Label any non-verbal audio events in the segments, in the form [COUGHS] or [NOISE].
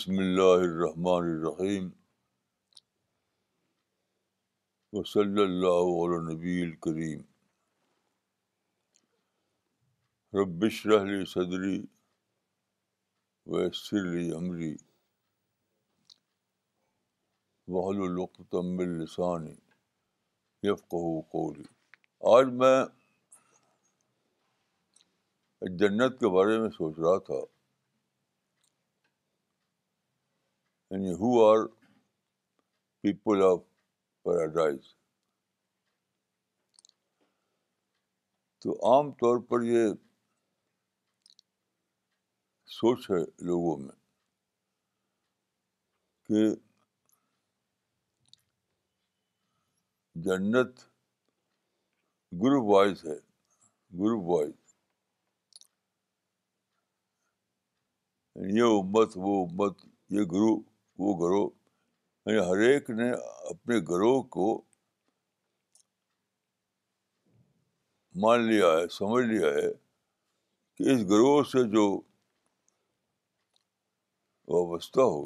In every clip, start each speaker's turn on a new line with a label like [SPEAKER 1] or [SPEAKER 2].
[SPEAKER 1] بسم اللہ الرحمٰن الرحیم و صلی اللّہ نبی الکریم ربش رحلی صدری وحل القتم السانی یفقہ قولی آج میں جنت کے بارے میں سوچ رہا تھا یعنی who are people of paradise تو عام طور پر یہ سوچ ہے لوگوں میں کہ جنت گروپ وائز ہے گروپ وائز یہ امت وہ امت یہ گروپ وہ گروہ یعنی ہر ایک نے اپنے گروہ کو مان لیا ہے سمجھ لیا ہے کہ اس گروہ سے جو وابستہ ہو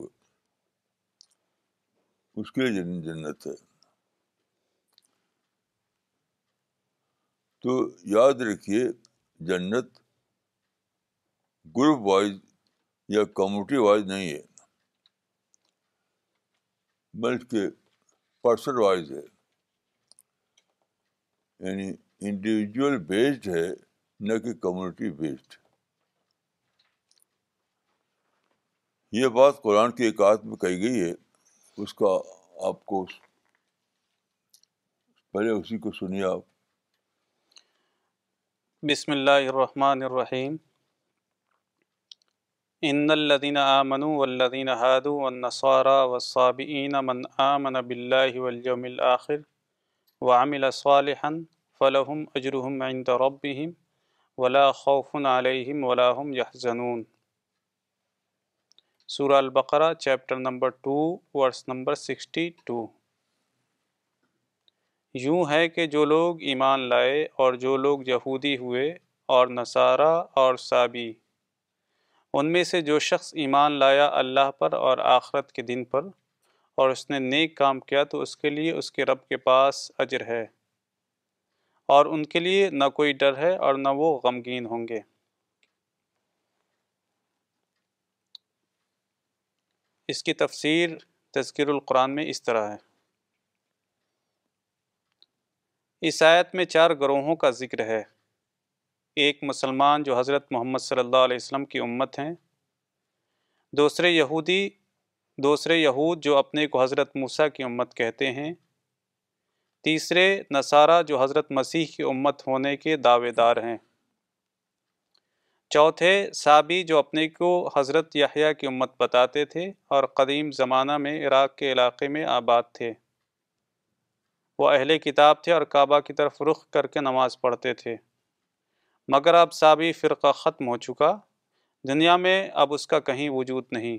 [SPEAKER 1] اس کے لیے جنت ہے تو یاد رکھیے جنت گروپ وائز یا کمیونٹی وائز نہیں ہے بلکہ پرسن وائز ہے یعنی انڈیویجول بیسڈ ہے نہ کہ کمیونٹی بیسڈ یہ بات قرآن کی ایک آت میں کہی گئی ہے اس کا آپ کو پہلے اسی کو سنیے آپ
[SPEAKER 2] بسم اللہ الرحمن الرحیم ان من انَََََََََََدین امندیندوسارہ وصابینبہجم ال آخر واملحن فلاحم اجرحمۃم ولاخوفُن علیہم يحزنون سورہ البقرہ چیپٹر نمبر 2 ورس نمبر 62 یوں ہے کہ جو لوگ ایمان لائے اور جو لوگ یہودی ہوئے اور نصارہ اور صابی ان میں سے جو شخص ایمان لایا اللہ پر اور آخرت کے دن پر اور اس نے نیک کام کیا تو اس کے لیے اس کے رب کے پاس اجر ہے اور ان کے لیے نہ کوئی ڈر ہے اور نہ وہ غمگین ہوں گے اس کی تفسیر تذکر القرآن میں اس طرح ہے عیسائیت میں چار گروہوں کا ذکر ہے ایک مسلمان جو حضرت محمد صلی اللہ علیہ وسلم کی امت ہیں دوسرے یہودی دوسرے یہود جو اپنے کو حضرت موسیٰ کی امت کہتے ہیں تیسرے نصارہ جو حضرت مسیح کی امت ہونے کے دعوے دار ہیں چوتھے سابی جو اپنے کو حضرت یحییٰ کی امت بتاتے تھے اور قدیم زمانہ میں عراق کے علاقے میں آباد تھے وہ اہل کتاب تھے اور کعبہ کی طرف رخ کر کے نماز پڑھتے تھے مگر اب سابی فرقہ ختم ہو چکا دنیا میں اب اس کا کہیں وجود نہیں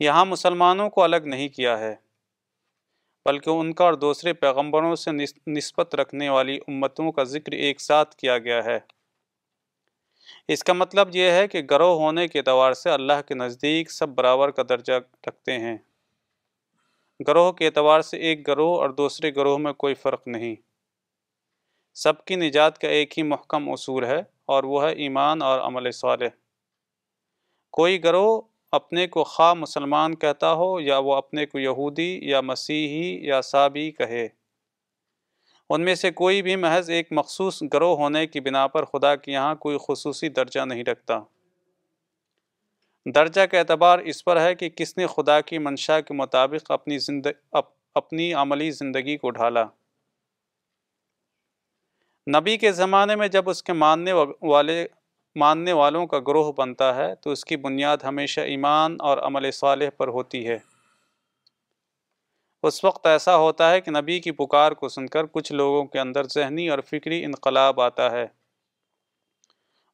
[SPEAKER 2] یہاں مسلمانوں کو الگ نہیں کیا ہے بلکہ ان کا اور دوسرے پیغمبروں سے نسبت رکھنے والی امتوں کا ذکر ایک ساتھ کیا گیا ہے اس کا مطلب یہ ہے کہ گروہ ہونے کے اعتبار سے اللہ کے نزدیک سب برابر کا درجہ رکھتے ہیں گروہ کے اعتبار سے ایک گروہ اور دوسرے گروہ میں کوئی فرق نہیں سب کی نجات کا ایک ہی محکم اصول ہے اور وہ ہے ایمان اور عمل صالح کوئی گروہ اپنے کو خواہ مسلمان کہتا ہو یا وہ اپنے کو یہودی یا مسیحی یا سابی کہے ان میں سے کوئی بھی محض ایک مخصوص گروہ ہونے کی بنا پر خدا کے یہاں کوئی خصوصی درجہ نہیں رکھتا درجہ کا اعتبار اس پر ہے کہ کس نے خدا کی منشا کے مطابق اپنی زندگ... اپ... اپنی عملی زندگی کو ڈھالا نبی کے زمانے میں جب اس کے ماننے والے ماننے والوں کا گروہ بنتا ہے تو اس کی بنیاد ہمیشہ ایمان اور عمل صالح پر ہوتی ہے اس وقت ایسا ہوتا ہے کہ نبی کی پکار کو سن کر کچھ لوگوں کے اندر ذہنی اور فکری انقلاب آتا ہے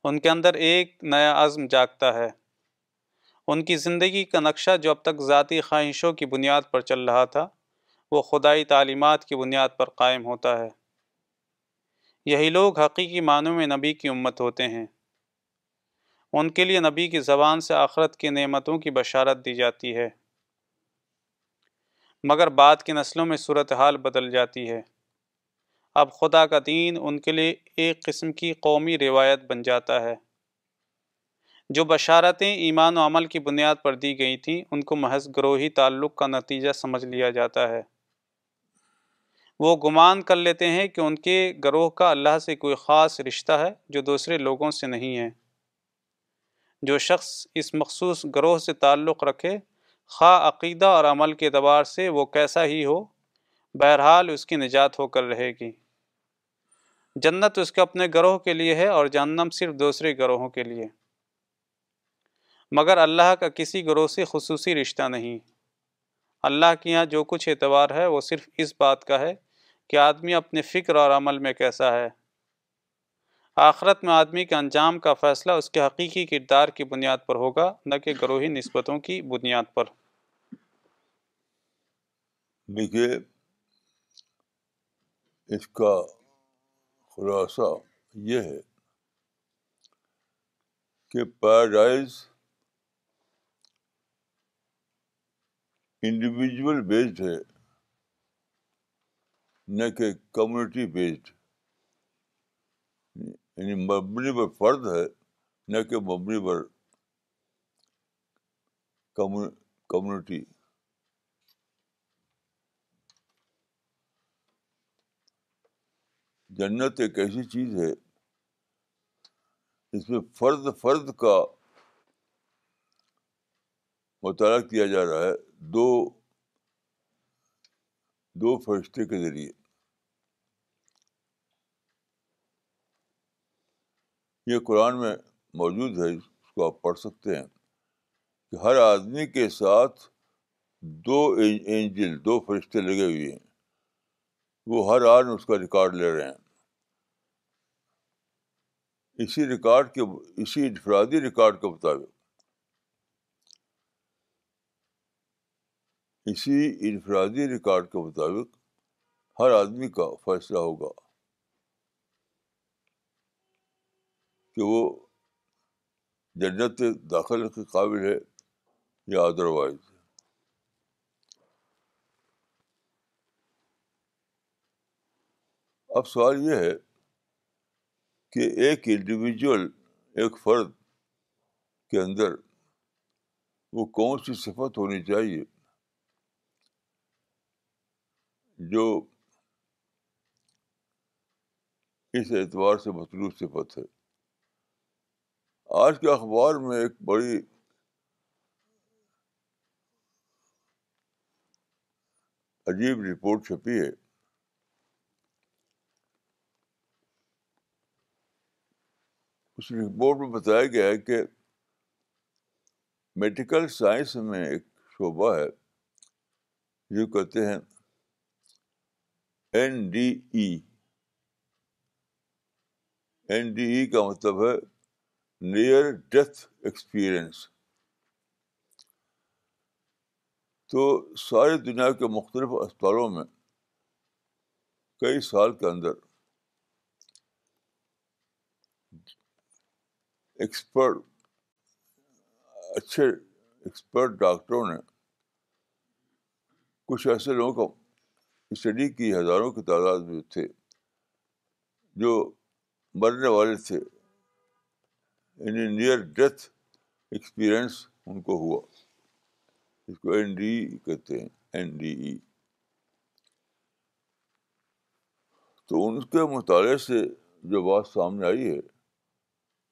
[SPEAKER 2] ان کے اندر ایک نیا عزم جاگتا ہے ان کی زندگی کا نقشہ جو اب تک ذاتی خواہشوں کی بنیاد پر چل رہا تھا وہ خدائی تعلیمات کی بنیاد پر قائم ہوتا ہے یہی لوگ حقیقی معنوں میں نبی کی امت ہوتے ہیں ان کے لیے نبی کی زبان سے آخرت کی نعمتوں کی بشارت دی جاتی ہے مگر بعد کی نسلوں میں صورتحال بدل جاتی ہے اب خدا کا دین ان کے لیے ایک قسم کی قومی روایت بن جاتا ہے جو بشارتیں ایمان و عمل کی بنیاد پر دی گئی تھیں ان کو محض گروہی تعلق کا نتیجہ سمجھ لیا جاتا ہے وہ گمان کر لیتے ہیں کہ ان کے گروہ کا اللہ سے کوئی خاص رشتہ ہے جو دوسرے لوگوں سے نہیں ہے جو شخص اس مخصوص گروہ سے تعلق رکھے خواہ عقیدہ اور عمل کے اعتبار سے وہ کیسا ہی ہو بہرحال اس کی نجات ہو کر رہے گی جنت اس کے اپنے گروہ کے لیے ہے اور جہنم صرف دوسرے گروہوں کے لیے مگر اللہ کا کسی گروہ سے خصوصی رشتہ نہیں اللہ کے یہاں جو کچھ اعتبار ہے وہ صرف اس بات کا ہے کہ آدمی اپنے فکر اور عمل میں کیسا ہے آخرت میں آدمی کے انجام کا فیصلہ اس کے حقیقی کردار کی بنیاد پر ہوگا نہ کہ گروہی نسبتوں کی بنیاد پر
[SPEAKER 1] دیکھیے اس کا خلاصہ یہ ہے کہ پیراڈائز انڈیویژل بیسڈ ہے نہ کہ کمیونٹی بیسڈ یعنی مبنی پر فرد ہے نہ کہ مبنی پر کمیونٹی جنت ایک ایسی چیز ہے اس میں فرد فرد کا مطالعہ کیا جا رہا ہے دو دو فرشتے کے ذریعے یہ قرآن میں موجود ہے اس کو آپ پڑھ سکتے ہیں کہ ہر آدمی کے ساتھ دو اینجل دو فرشتے لگے ہوئے ہیں وہ ہر آدمی اس کا ریکارڈ لے رہے ہیں اسی ریکارڈ کے اسی انفرادی ریکارڈ کے مطابق اسی انفرادی ریکارڈ کے مطابق ہر آدمی کا فیصلہ ہوگا کہ وہ جنت داخل کے قابل ہے یا ادروائز اب سوال یہ ہے کہ ایک انڈیویجول ایک فرد کے اندر وہ کون سی صفت ہونی چاہیے جو اس اعتبار سے مطلوب صفت ہے آج کے اخبار میں ایک بڑی عجیب رپورٹ چھپی ہے اس رپورٹ میں بتایا گیا ہے کہ میڈیکل سائنس میں ایک شعبہ ہے جو کہتے ہیں N D E N D E کا مطلب ہے نیئر ڈیتھ ایکسپیرئنس تو ساری دنیا کے مختلف اسپتالوں میں کئی سال کے اندر ایکسپرٹ اچھے ایکسپرٹ ڈاکٹروں نے کچھ ایسے لوگوں کو اسٹڈی کی ہزاروں کی تعداد میں تھے جو مرنے والے تھے یعنی نیئر ڈیتھ ایکسپیرئنس ان کو ہوا اس کو این ڈی ای کہتے ہیں این ڈی ای تو ان کے مطالعے سے جو بات سامنے آئی ہے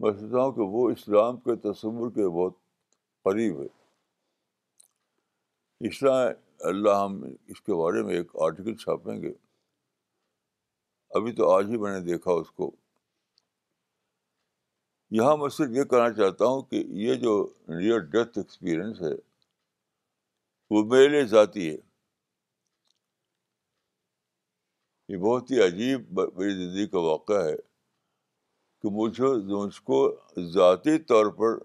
[SPEAKER 1] میں سوچتا ہوں کہ وہ اسلام کے تصور کے بہت قریب ہے اس طرح اللہ ہم اس کے بارے میں ایک آرٹیکل چھاپیں گے ابھی تو آج ہی میں نے دیکھا اس کو یہاں میں صرف یہ کہنا چاہتا ہوں کہ یہ جو نیئر ڈیتھ ایکسپیرئنس ہے وہ میرے لیے ذاتی ہے یہ بہت ہی عجیب میری زندگی کا واقعہ ہے کہ مجھے مجھ کو ذاتی طور پر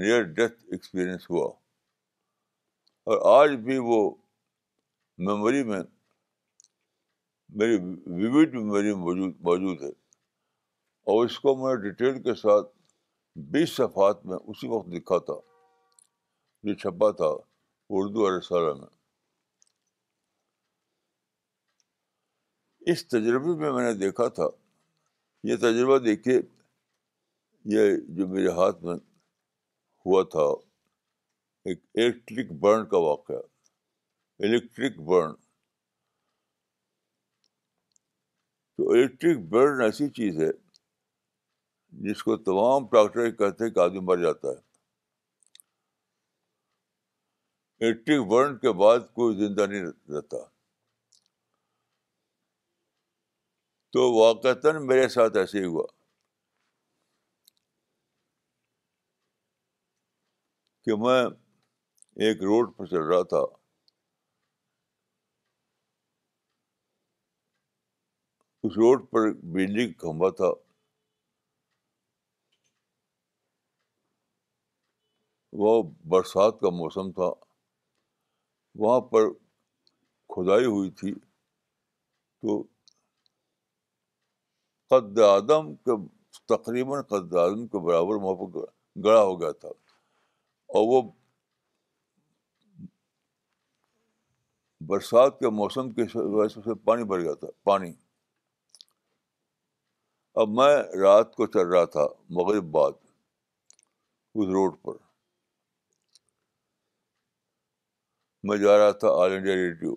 [SPEAKER 1] نیئر ڈیتھ ایکسپیرئنس ہوا اور آج بھی وہ میموری میں میری ویوڈ میموری موجود موجود ہے اور اس کو میں ڈیٹیل کے ساتھ بیس صفحات میں اسی وقت لکھا تھا جو چھپا تھا اردو اور رسالہ میں اس تجربے میں میں نے دیکھا تھا یہ تجربہ دیکھیے یہ جو میرے ہاتھ میں ہوا تھا ایک الیکٹرک برن کا واقعہ الیکٹرک برن تو الیکٹرک برن ایسی چیز ہے جس کو تمام ڈاکٹر کہتے ہیں کہ آدمی مر جاتا ہے ایٹی ون کے بعد کوئی زندہ نہیں رہتا تو واقع میرے ساتھ ایسے ہی ہوا کہ میں ایک روڈ پر چل رہا تھا اس روڈ پر بجلی کا کھمبا تھا وہ برسات کا موسم تھا وہاں پر کھدائی ہوئی تھی تو قد آدم کے تقریباً قد آدم کے برابر وہاں پر گڑا ہو گیا تھا اور وہ برسات کے موسم کی وجہ سے پانی بھر گیا تھا پانی اب میں رات کو چل رہا تھا مغرب بعد اس روڈ پر میں جا رہا تھا آل انڈیا ریڈیو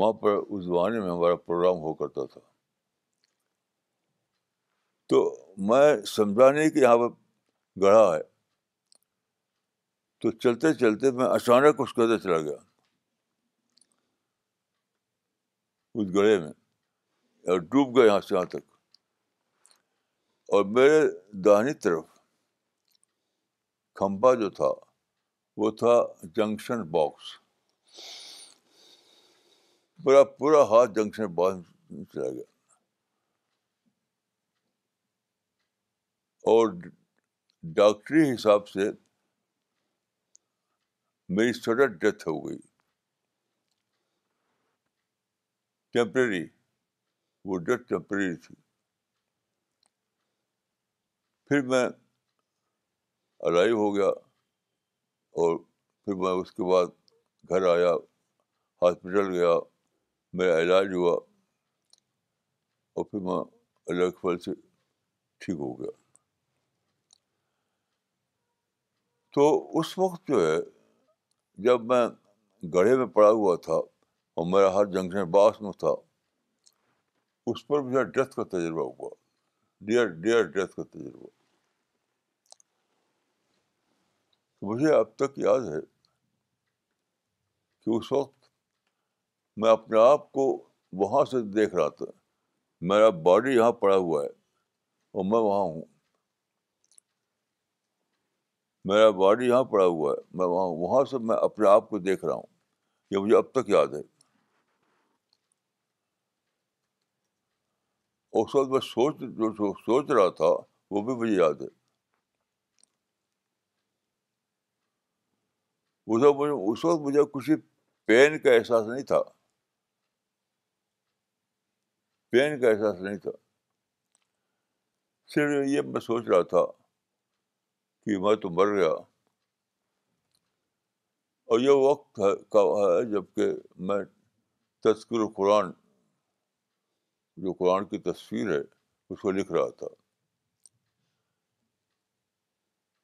[SPEAKER 1] وہاں پر اس زمانے میں ہمارا پروگرام ہو کرتا تھا تو میں سمجھا نہیں کہ یہاں پر گڑھا ہے تو چلتے چلتے میں اچانک اس کرتا چلا گیا اس گڑھے میں اور ڈوب گئے یہاں سے یہاں تک اور میرے دہنی طرف کھمبا جو تھا وہ تھا جنکشن باکس پورا پورا ہاتھ جنکشن باکس چلا گیا اور ڈاکٹری حساب سے میری سڈن ڈیتھ ہو گئی وہ ڈیتھ ٹیمپریری تھی پھر میں الائیو ہو گیا اور پھر میں اس کے بعد گھر آیا ہاسپٹل گیا میرا علاج ہوا اور پھر میں اللہ کے فل سے ٹھیک ہو گیا تو اس وقت جو ہے جب میں گڑھے میں پڑا ہوا تھا اور میرا ہر جنکشن باس میں تھا اس پر مجھے ڈیتھ کا تجربہ ہوا ڈیئر ڈیئر ڈیتھ کا تجربہ مجھے اب تک یاد ہے کہ اس وقت میں اپنے آپ کو وہاں سے دیکھ رہا تھا میرا باڈی یہاں پڑا ہوا ہے اور میں وہاں ہوں میرا باڈی یہاں پڑا ہوا ہے میں وہاں ہوں وہاں سے میں اپنے آپ کو دیکھ رہا ہوں یہ مجھے اب تک یاد ہے اس وقت میں سوچ جو سوچ رہا تھا وہ بھی مجھے یاد ہے اس وقت اس وقت مجھے کسی پین کا احساس نہیں تھا پین کا احساس نہیں تھا صرف یہ میں سوچ رہا تھا کہ میں تو مر گیا اور یہ وقت ہے جب کہ میں تذکر قرآن جو قرآن کی تصویر ہے اس کو لکھ رہا تھا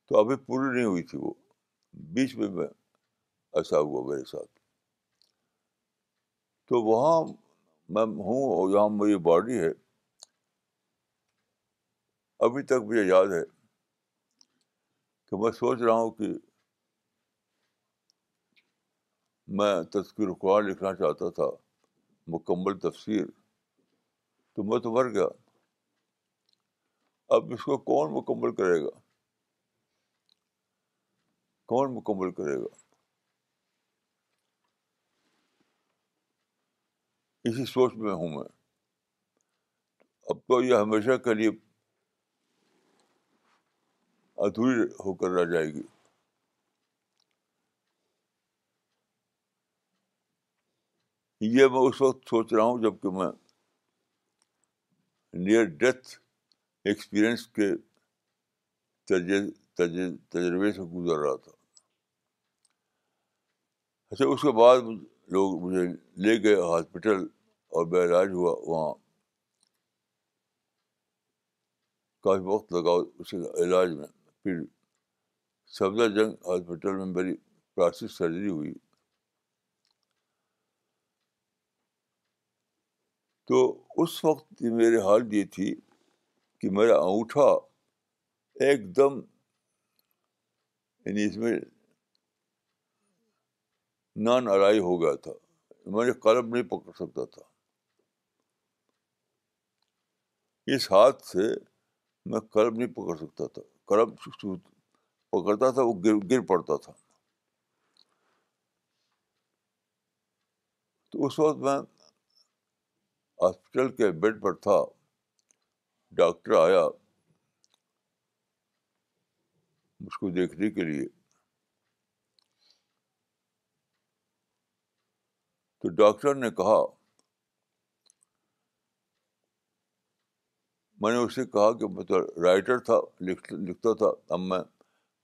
[SPEAKER 1] تو ابھی پوری نہیں ہوئی تھی وہ بیچ میں میں ایسا ہوا میرے ساتھ تو وہاں میں ہوں اور یہاں میری باڈی ہے ابھی تک مجھے یاد ہے کہ میں سوچ رہا ہوں کہ میں تذکر قرآن لکھنا چاہتا تھا مکمل تفسیر تو میں تو مر گیا اب اس کو کون مکمل کرے گا کون مکمل کرے گا اسی سوچ میں ہوں میں اب تو یہ ہمیشہ کے لیے ادھوری ہو کر رہ جائے گی یہ میں اس وقت سوچ رہا ہوں جب کہ میں نیئر ڈیتھ ایکسپیرئنس کے تجربے سے گزر رہا تھا اچھا اس کے بعد لوگ مجھے لے گئے ہاسپٹل اور میں علاج ہوا وہاں کافی وقت لگا اس علاج میں پھر سبزہ جنگ ہاسپٹل میں میری پلاسٹک سرجری ہوئی تو اس وقت میرے حال یہ تھی کہ میرا انگوٹھا ایک دم یعنی اس میں نان الائی ہو گیا تھا میں نے قلب نہیں پکڑ سکتا تھا اس ہاتھ سے میں قلم نہیں پکڑ سکتا تھا قلب پکڑتا تھا وہ گر پڑتا تھا تو اس وقت میں ہاسپٹل کے بیڈ پر تھا ڈاکٹر آیا مجھ کو دیکھنے کے لیے تو ڈاکٹر نے کہا میں نے اس سے کہا کہ میں تو رائٹر تھا لکھتا تھا اب میں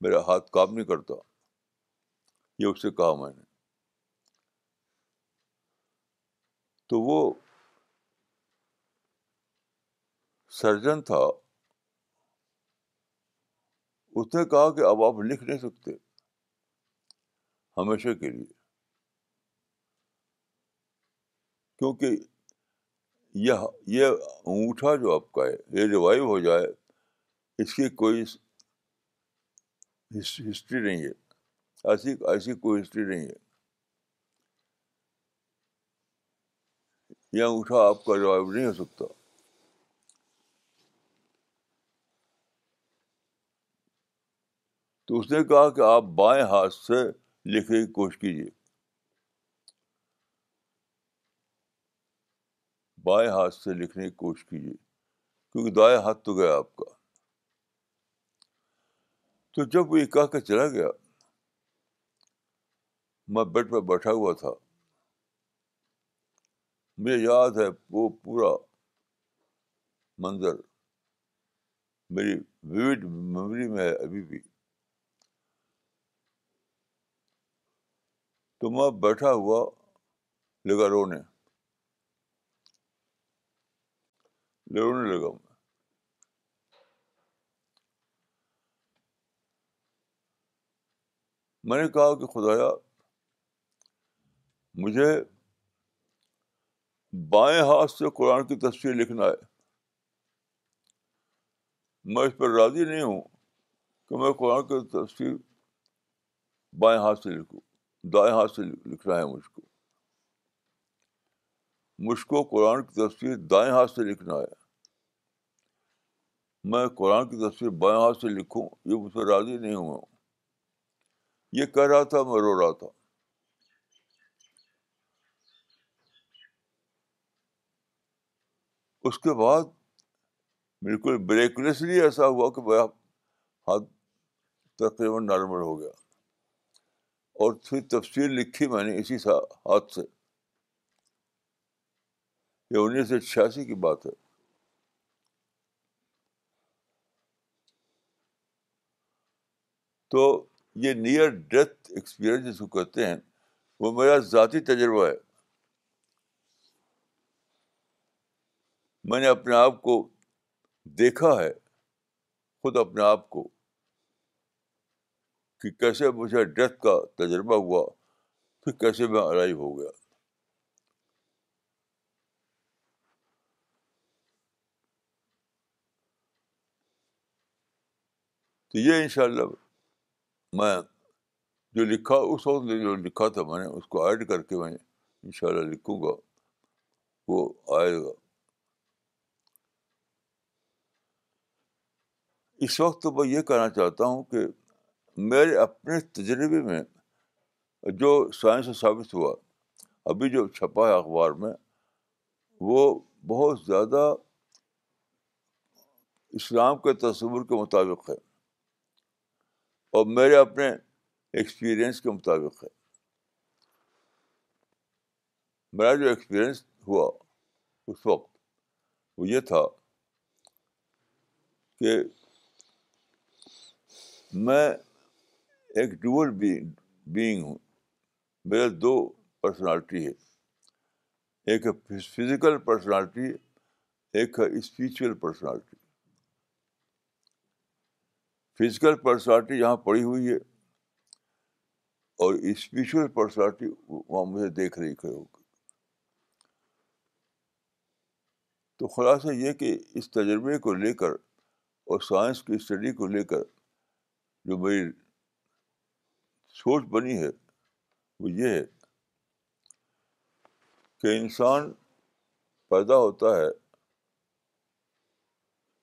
[SPEAKER 1] میرا ہاتھ کام نہیں کرتا یہ اس سے کہا میں نے تو وہ سرجن تھا اس نے کہا کہ اب آپ لکھ نہیں سکتے ہمیشہ کے لیے کیونکہ یہ یہ انگوٹھا جو آپ کا ہے یہ ریوائو ہو جائے اس کی کوئی ہسٹری نہیں ہے ایسی ایسی کوئی ہسٹری نہیں ہے یہ انگوٹھا آپ کا ریوائو نہیں ہو سکتا تو اس نے کہا کہ آپ بائیں ہاتھ سے لکھنے کی کوشش کیجیے بائیں ہاتھ سے لکھنے کی کوشش کیجیے کیونکہ دائیں ہاتھ تو گیا آپ کا تو جب وہ کہہ کے چلا گیا میں بیڈ پہ بیٹھا ہوا تھا مجھے یاد ہے وہ پورا منظر میری ووڈ میموری میں ہے ابھی بھی تو میں بیٹھا ہوا لگا رونے لگا میں نے کہا کہ خدایا مجھے بائیں ہاتھ سے قرآن کی تصویر لکھنا ہے میں اس پر راضی نہیں ہوں کہ میں قرآن کی تصویر بائیں ہاتھ سے لکھوں دائیں ہاتھ سے لکھنا ہے مجھ کو مجھ کو قرآن کی تصویر دائیں ہاتھ سے لکھنا ہے میں قرآن کی تصویر بائیں ہاتھ سے لکھوں یہ مجھ پہ راضی نہیں ہوا یہ کہہ رہا تھا میں رو رہا تھا اس کے بعد بریک لیس لی ایسا ہوا کہ میرا ہاتھ تقریباً نارمل ہو گیا اور پھر تفصیل لکھی میں نے اسی ہاتھ سے یہ انیس سو چھیاسی کی بات ہے تو یہ نیئر ڈیتھ ایکسپیرئنس جس کو کہتے ہیں وہ میرا ذاتی تجربہ ہے میں نے اپنے آپ کو دیکھا ہے خود اپنے آپ کو کہ کیسے مجھے ڈیتھ کا تجربہ ہوا پھر کیسے میں الائیو ہو گیا تو یہ ان شاء اللہ میں جو لکھا اس وقت جو لکھا تھا میں نے اس کو ایڈ کر کے میں ان شاء اللہ لکھوں گا وہ آئے گا اس وقت تو میں یہ کہنا چاہتا ہوں کہ میرے اپنے تجربے میں جو سائنس سے ثابت ہوا ابھی جو چھپا ہے اخبار میں وہ بہت زیادہ اسلام کے تصور کے مطابق ہے اور میرے اپنے ایکسپیرئنس کے مطابق ہے میرا جو ایکسپیرئنس ہوا اس وقت وہ یہ تھا کہ میں ایک ڈول بینگ ہوں میرا دو پرسنالٹی ہے ایک فزیکل پرسنالٹی ایک اسپریچل پرسنالٹی فزیکل پرسنالٹی جہاں پڑی ہوئی ہے اور اسپریچل پرسنالٹی وہاں مجھے دیکھ رہی ری ہے تو خلاصہ یہ کہ اس تجربے کو لے کر اور سائنس کی اسٹڈی کو لے کر جو میری سوچ بنی ہے وہ یہ ہے کہ انسان پیدا ہوتا ہے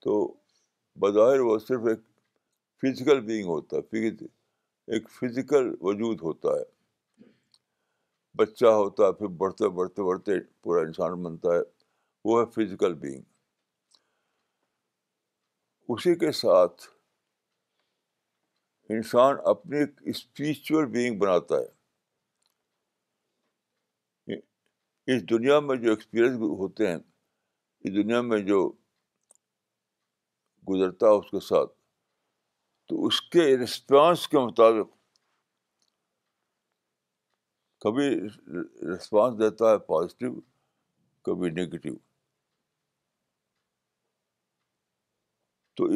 [SPEAKER 1] تو بظاہر وہ صرف ایک فزیکل بینگ ہوتا ہے فیز ایک فزیکل وجود ہوتا ہے بچہ ہوتا ہے پھر بڑھتے بڑھتے بڑھتے پورا انسان بنتا ہے وہ ہے فزیکل بینگ اسی کے ساتھ انسان اپنی ایک اسپریچل بینگ بناتا ہے اس دنیا میں جو ایکسپیرئنس ہوتے ہیں اس دنیا میں جو گزرتا ہے اس کے ساتھ تو اس کے رسپانس کے مطابق کبھی رسپانس دیتا ہے پازیٹیو کبھی نگیٹیو تو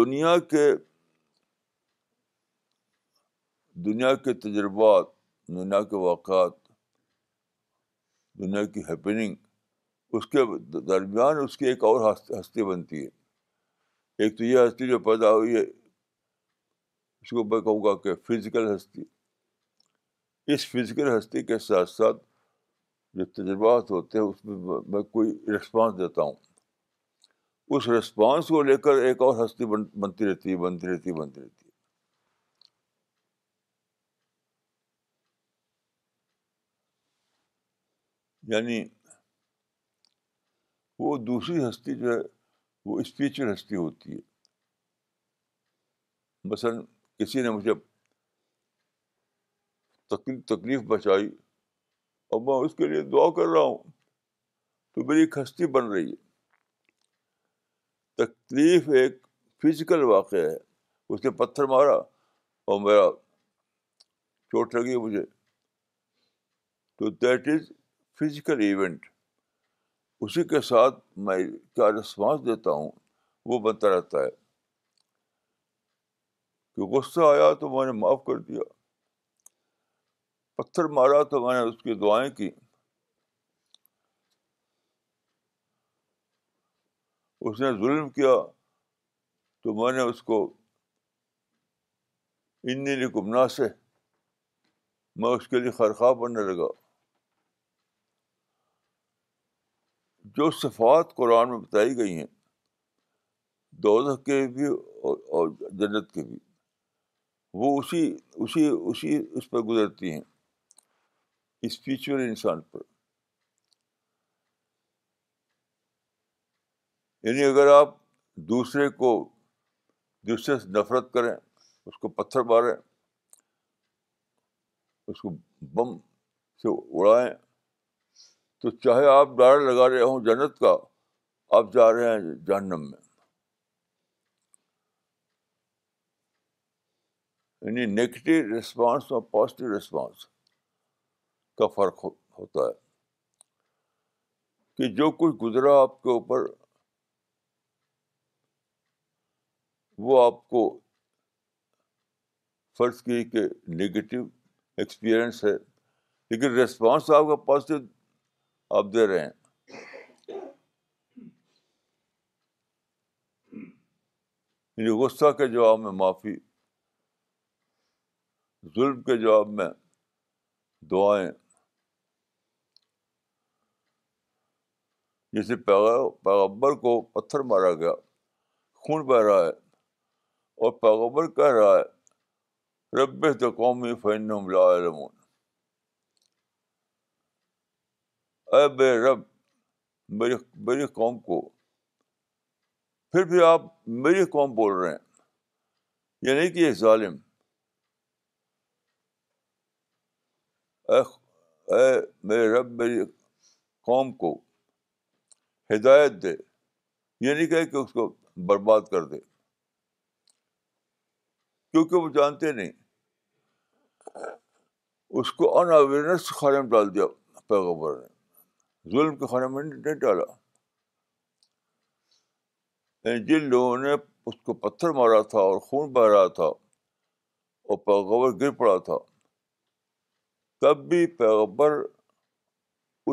[SPEAKER 1] دنیا کے دنیا کے تجربات دنیا کے واقعات دنیا کی ہیپننگ اس کے درمیان اس کی ایک اور ہستی بنتی ہے ایک تو یہ ہستی جو پیدا ہوئی ہے اس کو میں کہوں گا کہ فزیکل ہستی اس فزیکل ہستی کے ساتھ ساتھ جو تجربات ہوتے ہیں اس میں میں کوئی رسپانس دیتا ہوں اس رسپانس کو لے کر ایک اور ہستی بنتی رہتی ہے بنتی رہتی بنتی رہتی یعنی وہ دوسری ہستی جو ہے وہ اسپریچل ہستی ہوتی ہے مثلاً کسی نے مجھے تکلیف بچائی اور میں اس کے لیے دعا کر رہا ہوں تو میری کھستی بن رہی ہے تکلیف ایک فزیکل واقعہ ہے اس نے پتھر مارا اور میرا چوٹ لگی مجھے تو دیٹ از فزیکل ایونٹ اسی کے ساتھ میں کیا ریسپانس دیتا ہوں وہ بنتا رہتا ہے کہ غصہ آیا تو میں نے معاف کر دیا پتھر مارا تو میں نے اس کی دعائیں کی اس نے ظلم کیا تو میں نے اس کو انی گمنا سے میں اس کے لیے خرخواہ بننے لگا جو صفات قرآن میں بتائی گئی ہیں کے بھی اور جنت کے بھی وہ اسی اسی اسی اس پر گزرتی ہیں اسپیچول انسان پر یعنی اگر آپ دوسرے کو دوسرے سے نفرت کریں اس کو پتھر ماریں اس کو بم سے اڑائیں تو چاہے آپ ڈاڑ لگا رہے ہوں جنت کا آپ جا رہے ہیں جہنم میں یعنی نگیٹو ریسپانس اور پازیٹیو ریسپانس کا فرق ہوتا ہے کہ جو کچھ گزرا آپ کے اوپر وہ آپ کو فرض کی کہ نگیٹو ایکسپیرئنس ہے لیکن ریسپانس آپ کا پازیٹیو آپ دے رہے ہیں یعنی غصہ کے جواب میں معافی ظلم کے جواب میں دعائیں جیسے پیغمبر پیغبر کو پتھر مارا گیا خون بہ رہا ہے اور پیغبر کہہ رہا ہے رب تو قوم فن اے بے رب میری میری قوم کو پھر بھی آپ میری قوم بول رہے ہیں یعنی کہ یہ ظالم اے اے میرے رب میری قوم کو ہدایت دے یہ نہیں کہے کہ اس کو برباد کر دے کیونکہ وہ جانتے نہیں اس کو ان اویئرنیس خانے میں ڈال دیا پیغبر نے ظلم کے خانے میں نہیں ڈالا یعنی جن لوگوں نے اس کو پتھر مارا تھا اور خون بہ رہا تھا اور پیغبر گر پڑا تھا تب بھی پیغبر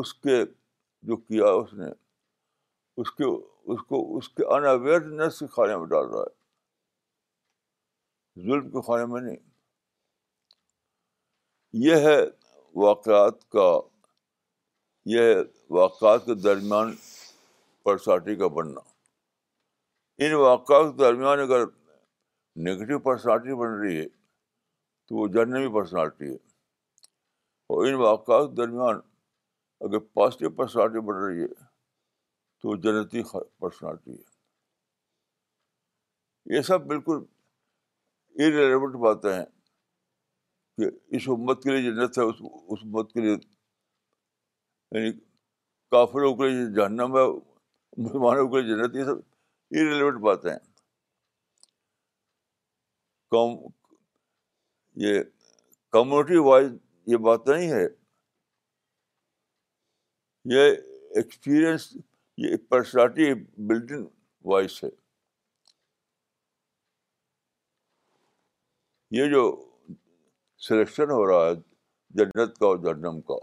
[SPEAKER 1] اس کے جو کیا اس نے اس کے اس کو اس کے ان اویئرنیس کے خانے میں ڈال رہا ہے ظلم کے خانے میں نہیں یہ ہے واقعات کا یہ واقعات کے درمیان پرسنالٹی کا بننا ان واقعات کے درمیان اگر نگیٹو پرسنالٹی بن رہی ہے تو وہ جرنمی پرسنالٹی ہے اور ان واقعات کے درمیان اگر پازیٹیو پرسنالٹی بڑھ رہی ہے تو جنتی پرسنالٹی ہے یہ سب بالکل ارریلیونٹ باتیں ہیں کہ اس امت کے لیے جنت ہے اس اس امت کے لیے یعنی کافروں کے لیے جہنم ہے مسلمانوں کے لیے جنت یہ سب ارریلیونٹ باتیں ہیں یہ کمیونٹی وائز یہ بات نہیں ہے یہ ایکسپیرئنس یہ پرسنالٹی بلڈنگ وائس ہے یہ جو سلیکشن ہو رہا ہے جنت کا اور جہنم کا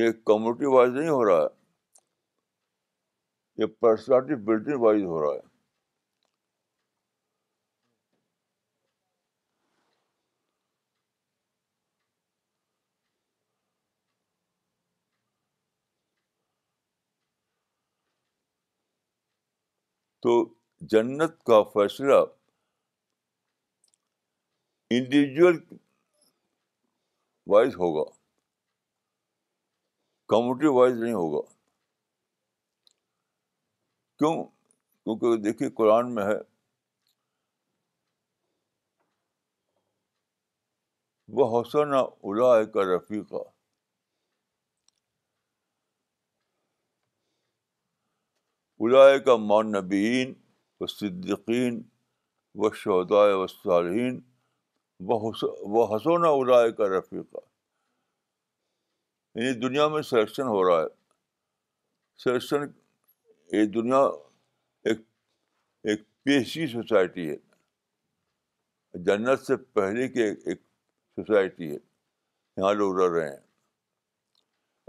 [SPEAKER 1] یہ کمیونٹی وائز نہیں ہو رہا ہے یہ پرسنالٹی بلڈنگ وائز ہو رہا ہے تو جنت کا فیصلہ انڈیویجل وائز ہوگا کمیونٹی وائز نہیں ہوگا کیوں کیونکہ دیکھیے قرآن میں ہے وہ حسن اللہ کا رفیقہ الائے کا نبین و صدیقین و شہداء و صالحین وہ حسون الائے کا رفیقہ یعنی دنیا میں سلیکشن ہو رہا ہے سلیکشن یہ دنیا ایک ایک پیشی سوسائٹی ہے جنت سے پہلے کی ایک سوسائٹی ہے یہاں لوگ رہ رہے ہیں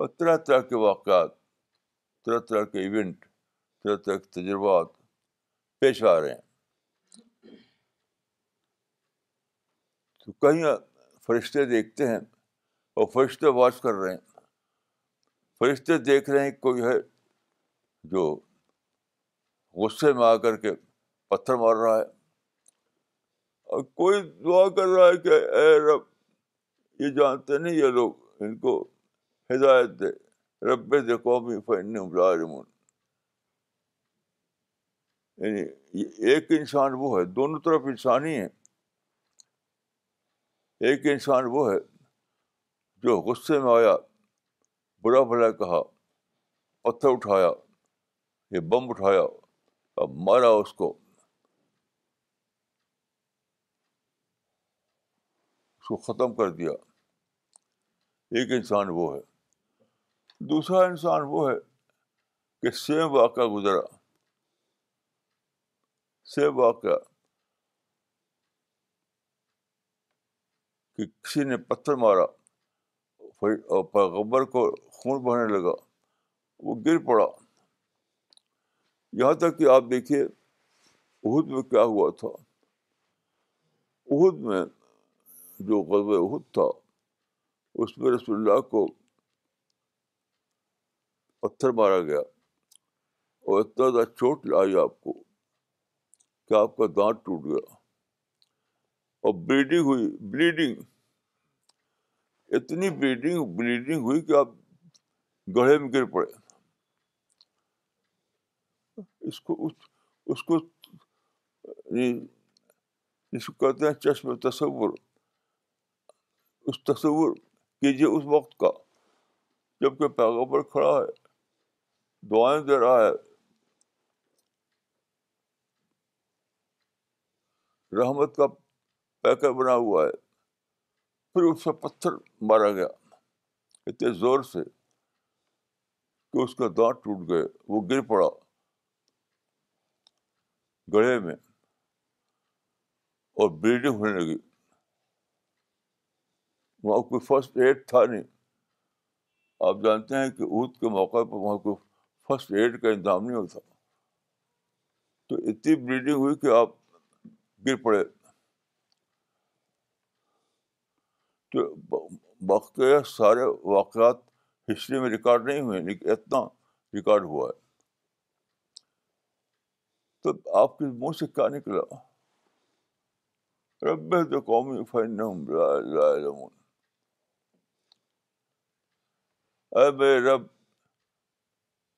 [SPEAKER 1] اور طرح طرح کے واقعات طرح طرح کے ایونٹ تک تجربات پیش آ رہے ہیں تو کہیں فرشتے دیکھتے ہیں اور فرشتے واچ کر رہے ہیں فرشتے دیکھ رہے ہیں کوئی ہے جو غصے میں آ کر کے پتھر مار رہا ہے اور کوئی دعا کر رہا ہے کہ اے رب یہ جانتے نہیں یہ لوگ ان کو ہدایت دے رب دے قومی فن عبلاً یعنی ایک انسان وہ ہے دونوں طرف انسان ہی ہیں ایک انسان وہ ہے جو غصے میں آیا برا بھلا کہا پتھر اٹھایا یہ بم اٹھایا اب مارا اس کو اس کو ختم کر دیا ایک انسان وہ ہے دوسرا انسان وہ ہے کہ سیم واقعہ گزرا سے واقعہ کہ کسی نے پتھر مارا پیغبر کو خون بہنے لگا وہ گر پڑا یہاں تک کہ آپ دیکھیے عہد میں کیا ہوا تھا عہد میں جو غزب عہد تھا اس میں رسول اللہ کو پتھر مارا گیا اور اتنا زیادہ چوٹ لائی آپ کو کہ آپ کا دانت ٹوٹ گیا اور بلیڈنگ ہوئی بلیڈنگ اتنی بلیڈنگ بلیڈنگ ہوئی کہ آپ گڑھے میں گر پڑے اس کو اس, اس کو اس یعنی کو کہتے ہیں چشم تصور اس تصور کیجیے اس وقت کا جب کہ پیغبر کھڑا ہے دعائیں دے رہا ہے رحمت کا پیکر بنا ہوا ہے پھر اس سے پتھر مارا گیا اتنے زور سے کہ اس کا دانت ٹوٹ گئے وہ گر پڑا گڑھے میں اور بلیڈنگ ہونے لگی وہاں کوئی فرسٹ ایڈ تھا نہیں آپ جانتے ہیں کہ اونت کے موقع پر وہاں کوئی فسٹ ایڈ کا انتظام نہیں ہوتا تو اتنی بلیڈنگ ہوئی کہ آپ گر پڑے تو واقع سارے واقعات ہسٹری میں ریکارڈ نہیں ہوئے لیکن اتنا ریکارڈ ہوا ہے تو آپ کے منہ سے کیا نکلا رب تو قومی فن اے بے رب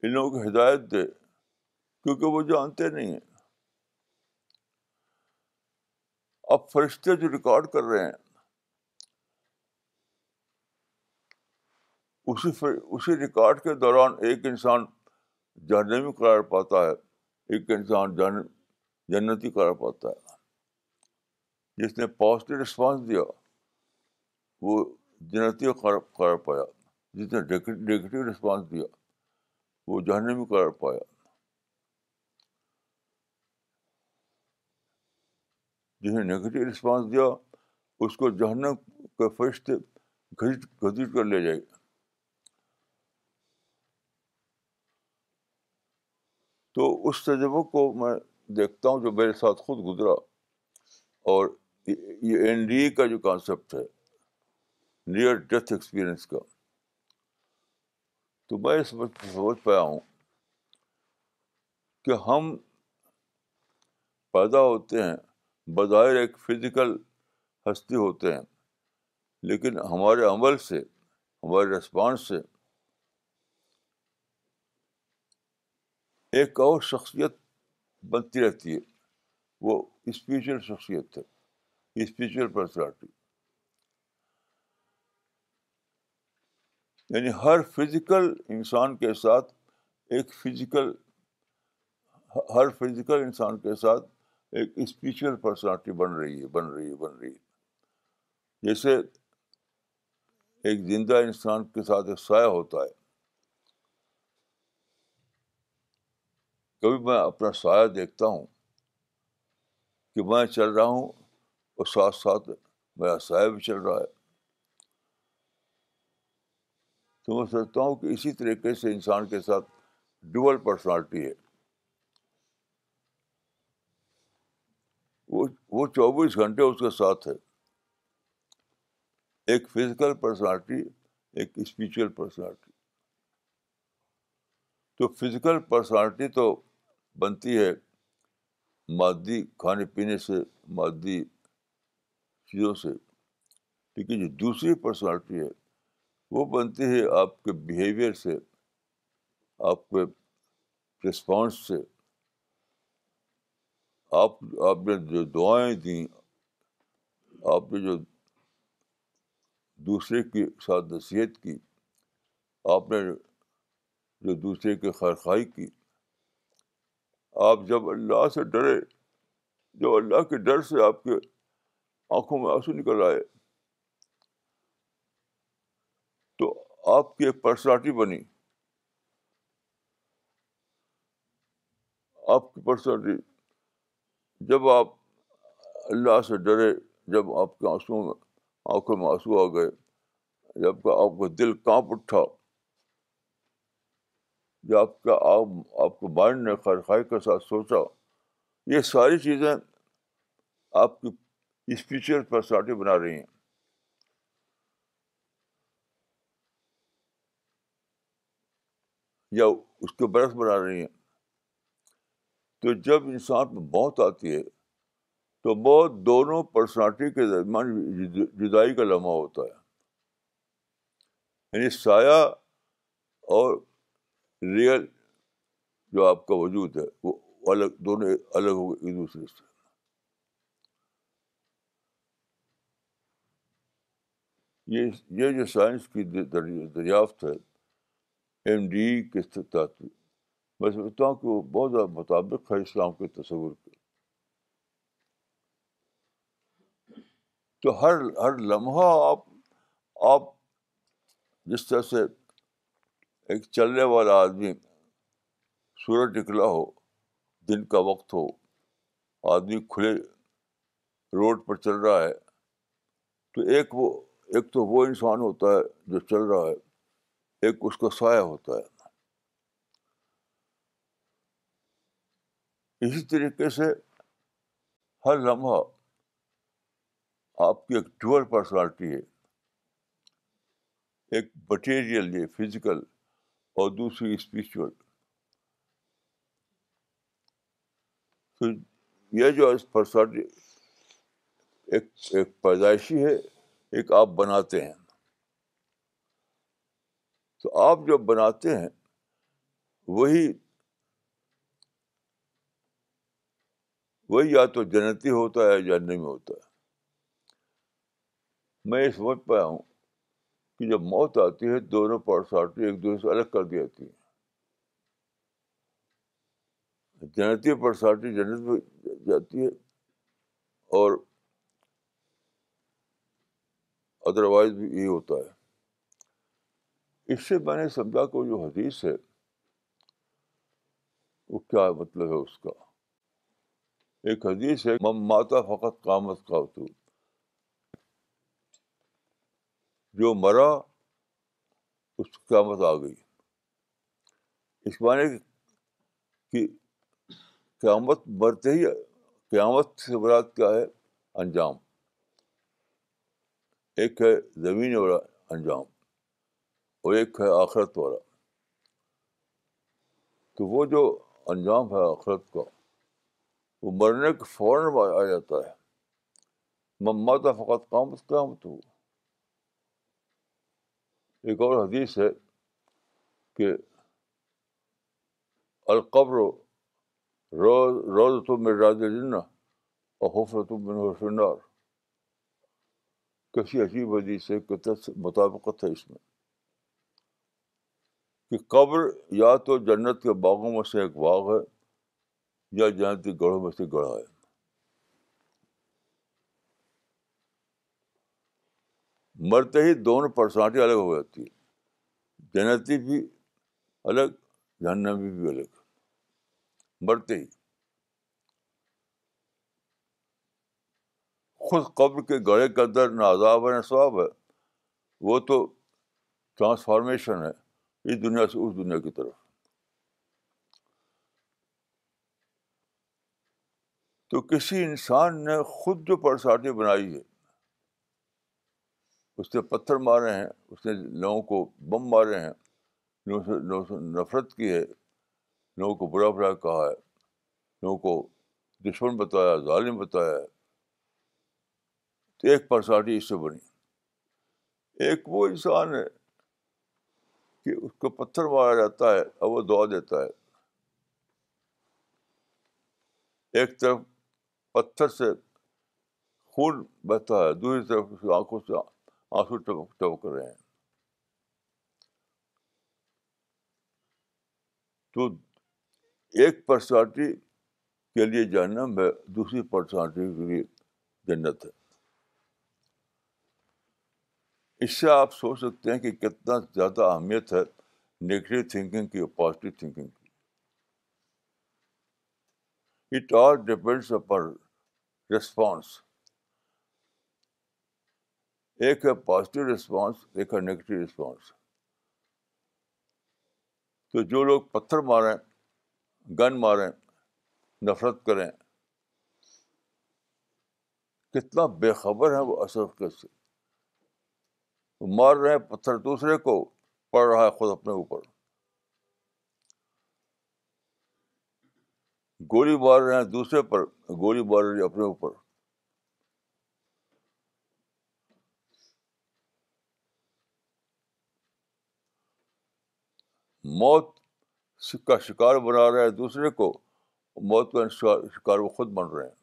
[SPEAKER 1] ان لوگوں کو ہدایت دے کیونکہ وہ جانتے نہیں ہیں اب فرشتے جو ریکارڈ کر رہے ہیں اسی اسی ریکارڈ کے دوران ایک انسان جہنمی قرار پاتا ہے ایک انسان جن جنتی قرار پاتا ہے جس نے پازیٹیو رسپانس دیا وہ جنتی قرار پایا جس نے نگیٹو رسپانس دیا وہ جہنمی قرار پایا نے نگیٹو رسپانس دیا اس کو جہن کے فرشت گھسیٹ گھسیٹ کر لے جائے تو اس تجربہ کو میں دیکھتا ہوں جو میرے ساتھ خود گزرا اور یہ این ڈی اے کا جو کانسیپٹ ہے نیئر ڈیتھ ایکسپیرئنس کا تو میں سمجھ سمجھ پایا ہوں کہ ہم پیدا ہوتے ہیں بظاہر ایک فزیکل ہستی ہوتے ہیں لیکن ہمارے عمل سے ہمارے رسپانس سے ایک اور شخصیت بنتی رہتی ہے وہ اسپریچل شخصیت ہے اسپریچل پرسنالٹی یعنی ہر فزیکل انسان کے ساتھ ایک فزیکل ہر فزیکل انسان کے ساتھ ایک اسپریچل پرسنالٹی بن رہی ہے بن رہی ہے بن رہی ہے جیسے ایک زندہ انسان کے ساتھ ایک سایہ ہوتا ہے کبھی میں اپنا سایہ دیکھتا ہوں کہ میں چل رہا ہوں اور ساتھ ساتھ میرا سایہ بھی چل رہا ہے تو میں سوچتا ہوں کہ اسی طریقے سے انسان کے ساتھ ڈول پرسنالٹی ہے وہ چوبیس گھنٹے اس کے ساتھ ہے ایک فزیکل پرسنالٹی ایک اسپریچل پرسنالٹی تو فزیکل پرسنالٹی تو بنتی ہے مادی کھانے پینے سے مادی چیزوں سے لیکن جو دوسری پرسنالٹی ہے وہ بنتی ہے آپ کے بیہیویئر سے آپ کے رسپانس سے آپ آپ نے جو دعائیں دیں آپ نے جو دوسرے کے ساتھ نصیحت کی آپ نے جو دوسرے کی خیرخائی کی آپ جب اللہ سے ڈرے جب اللہ کے ڈر سے آپ کے آنکھوں میں آنسو نکل آئے تو آپ کی ایک پرسنالٹی بنی آپ کی پرسنالٹی جب آپ اللہ سے ڈرے جب آپ کے آنسو میں آنکھوں میں آنسو آ گئے جب آپ کا دل کانپ اٹھا جب آپ کا آپ آپ کو مائنڈ نے خیر خواہ کے ساتھ سوچا یہ ساری چیزیں آپ کی اسپیچل پرسنالٹی بنا رہی ہیں یا اس کے برف بنا رہی ہیں تو جب انسان بہت آتی ہے تو بہت دونوں پرسنالٹی کے درمیان جدائی کا لمحہ ہوتا ہے یعنی سایہ اور ریئل جو آپ کا وجود ہے وہ الگ دونوں الگ ہو گئے ایک دوسرے سے یہ یہ جو سائنس کی دریافت ہے ایم ڈی کے تحت میں سمجھتا ہوں کہ وہ بہت زیادہ مطابق ہے اسلام کے تصور کے تو ہر ہر لمحہ آپ آپ جس طرح سے ایک چلنے والا آدمی سورج نکلا ہو دن کا وقت ہو آدمی کھلے روڈ پر چل رہا ہے تو ایک وہ ایک تو وہ انسان ہوتا ہے جو چل رہا ہے ایک اس کا سایہ ہوتا ہے اسی طریقے سے ہر لمحہ آپ کی ایک ٹور پرسنالٹی ہے ایک مٹیریل یہ فزیکل اور دوسری تو یہ جو پرسنالٹی ایک ایک پیدائشی ہے ایک آپ بناتے ہیں تو آپ جو بناتے ہیں وہی وہی یا تو جنتی ہوتا ہے یا نہیں ہوتا ہے میں یہ سمجھ پایا ہوں کہ جب موت آتی ہے دونوں پرسنالٹی ایک دوسرے سے الگ کر دی جاتی ہے جنتی پرسنالٹی جنت میں جاتی ہے اور ادروائز بھی یہی ہوتا ہے اس سے میں نے سمجھا کہ جو حدیث ہے وہ کیا مطلب ہے اس کا ایک حدیث ہے ماتا فقط قامت کا تو جو مرا اس کی قیامت آ گئی اس معنی کہ قیامت مرتے ہی قیامت سے برات کیا ہے انجام ایک ہے زمین والا انجام اور ایک ہے آخرت والا تو وہ جو انجام ہے آخرت کا وہ مرنے کے فوراً آ جاتا ہے ممتہ فقط کام کام تو ایک اور حدیث ہے کہ القبر روز روز تم راج جنا اور حوف روشنار کسی عجیب ہے سے مطابقت ہے اس میں کہ قبر یا تو جنت کے باغوں میں سے ایک باغ ہے یا کے گڑھوں میں سے گڑھا ہے مرتے ہی دونوں پرسنالٹی الگ ہو جاتی ہے جنتی بھی الگ جہنمی بھی الگ مرتے ہی خود قبر کے گڑھے کے اندر نہ عذاب ہے نہ ثواب ہے وہ تو ٹرانسفارمیشن ہے اس دنیا سے اس دنیا کی طرف تو کسی انسان نے خود جو پرساٹی بنائی ہے اس نے پتھر مارے ہیں اس نے لوگوں کو بم مارے ہیں لوگوں سے لوگوں سے نفرت کی ہے لوگوں کو برا برا کہا ہے لوگوں کو دشمن بتایا ظالم بتایا ہے تو ایک پرساٹی اس سے بنی ایک وہ انسان ہے کہ اس کو پتھر مارا جاتا ہے اور وہ دعا دیتا ہے ایک طرف پتھر سے خون بہتا ہے طرف آنکھوں سے آنسو ٹپک ٹپک رہے ہیں تو ایک پرسنالٹی کے لیے جاننا میں دوسری پرسنالٹی کے لیے جنت ہے اس سے آپ سوچ سکتے ہیں کہ کتنا زیادہ اہمیت ہے نگیٹو تھنکنگ کی اور پازیٹیو تھنکنگ کی it all depends upon response ایک ہے پازیٹیو رسپانس ایک ہے نگیٹیو رسپانس تو جو لوگ پتھر ماریں گن ماریں نفرت کریں کتنا بے خبر ہے وہ اصل سے مار رہے ہیں پتھر دوسرے کو پڑ رہا ہے خود اپنے اوپر گولی مار رہے ہیں دوسرے پر گولی مار رہی اپنے اوپر موت کا شکار بنا رہے ہیں دوسرے کو موت کا شکار وہ خود بن رہے ہیں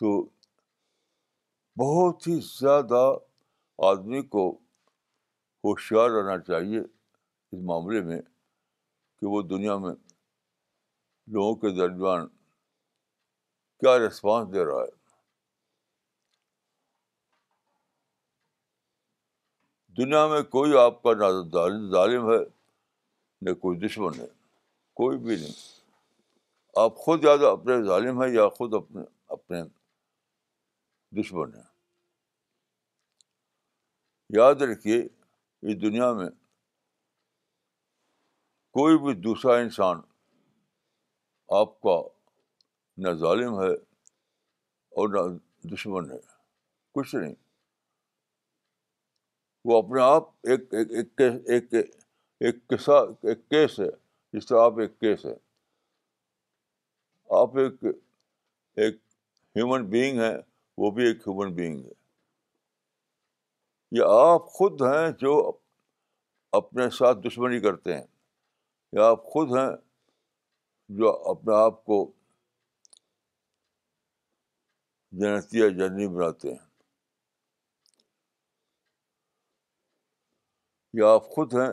[SPEAKER 1] تو بہت ہی زیادہ آدمی کو ہوشیار رہنا چاہیے اس معاملے میں کہ وہ دنیا میں لوگوں کے درمیان کیا رسپانس دے رہا ہے دنیا میں کوئی آپ کا نہ ظالم ہے نہ کوئی دشمن ہے کوئی بھی نہیں آپ خود زیادہ اپنے ظالم ہیں یا خود اپنے اپنے دشمن ہیں یاد رکھیے اس دنیا میں کوئی بھی دوسرا انسان آپ کا نہ ظالم ہے اور نہ دشمن ہے کچھ نہیں وہ اپنے آپ ایک قصہ ایک کیس ہے جس طرح آپ ایک کیس ہے آپ ایک ایک ہیومن بینگ ہیں وہ بھی ایک ہیومن بینگ ہے یہ آپ خود ہیں جو اپنے ساتھ دشمنی کرتے ہیں یا آپ خود ہیں جو اپنے آپ کو جنتی یا جنی بناتے ہیں یا آپ خود ہیں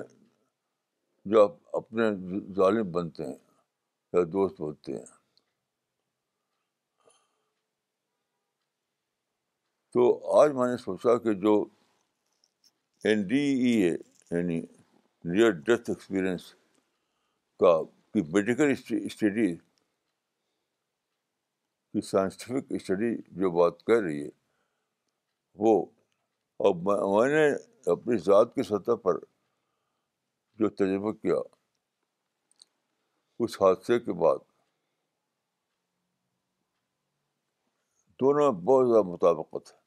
[SPEAKER 1] جو آپ اپنے ظالم بنتے ہیں یا دوست بنتے ہیں تو آج میں نے سوچا کہ جو این ڈی ای یعنی نیئر ڈیتھ ایکسپیرئنس کا میڈیکل اسٹڈی کی سائنسٹیفک اسٹڈی جو بات کر رہی ہے وہ اب میں نے اپنی ذات کی سطح پر جو تجربہ کیا اس حادثے کے بعد دونوں میں بہت زیادہ مطابقت ہے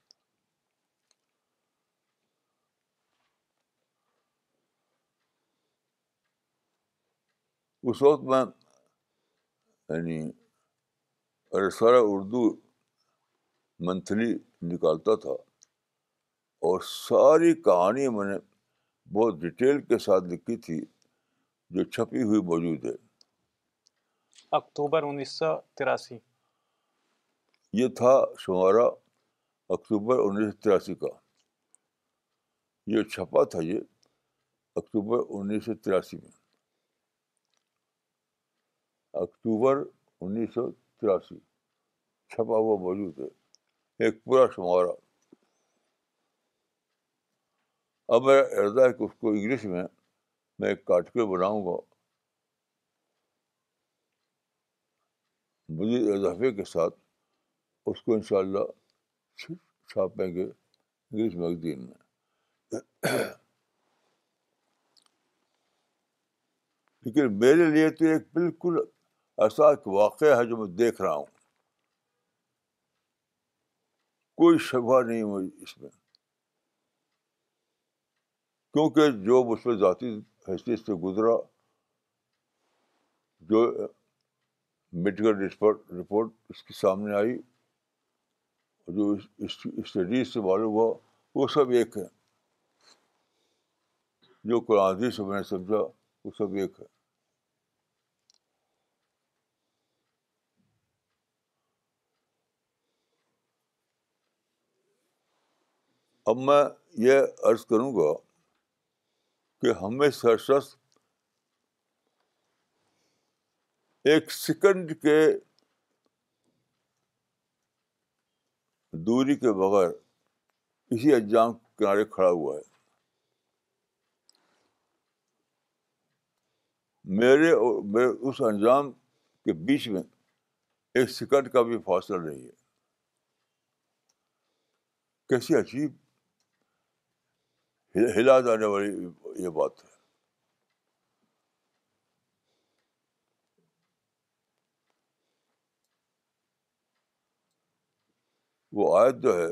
[SPEAKER 1] اس وقت میں یعنی ارسار اردو منتھلی نکالتا تھا اور ساری کہانی میں نے بہت ڈیٹیل کے ساتھ لکھی تھی جو چھپی ہوئی موجود ہے
[SPEAKER 2] اکتوبر انیس سو تراسی
[SPEAKER 1] یہ تھا شمارا اکتوبر انیس سو تراسی کا یہ چھپا تھا یہ اکتوبر انیس سو تراسی میں اکتوبر انیس سو تراسی چھپا ہوا موجود ہے ایک پورا شمارا اب میرا اردا ہے کہ اس کو انگلش میں میں ایک کاٹکے بناؤں گا مزید اضافے کے ساتھ اس کو ان شاء اللہ چھاپیں گے انگلش میگزین میں لیکن میرے لیے تو ایک بالکل ایسا ایک واقعہ ہے جو میں دیکھ رہا ہوں کوئی شبہ نہیں ہوئی اس میں کیونکہ جو مجھ پہ ذاتی حیثیت سے گزرا جو میڈیکل رپورٹ اس کے سامنے آئی جو اسٹڈیز سے معلوم ہوا وہ سب ایک ہے جو قرآن سے میں نے سمجھا وہ سب ایک ہے اب میں یہ عرض کروں گا کہ ہمیں سر ایک سیکنڈ کے دوری کے بغیر اسی انجام کے کنارے کھڑا ہوا ہے میرے اور اس انجام کے بیچ میں ایک سیکنڈ کا بھی فاصلہ نہیں ہے کیسی عجیب ہلا جانے والی یہ بات ہے وہ آیت جو ہے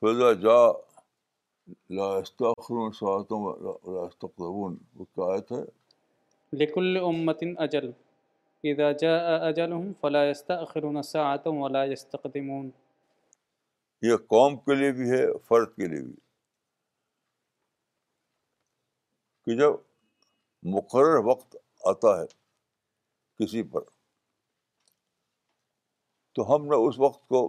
[SPEAKER 1] فضا جا لاستخرون وہ کیا آیت ہے
[SPEAKER 2] لکل امت اجل اذا جاء اجلهم فلا يستأخرون ساعة
[SPEAKER 1] ولا يستقدمون یہ قوم کے لیے بھی ہے فرد کے لیے بھی کہ جب مقرر وقت آتا ہے کسی پر تو ہم نہ اس وقت کو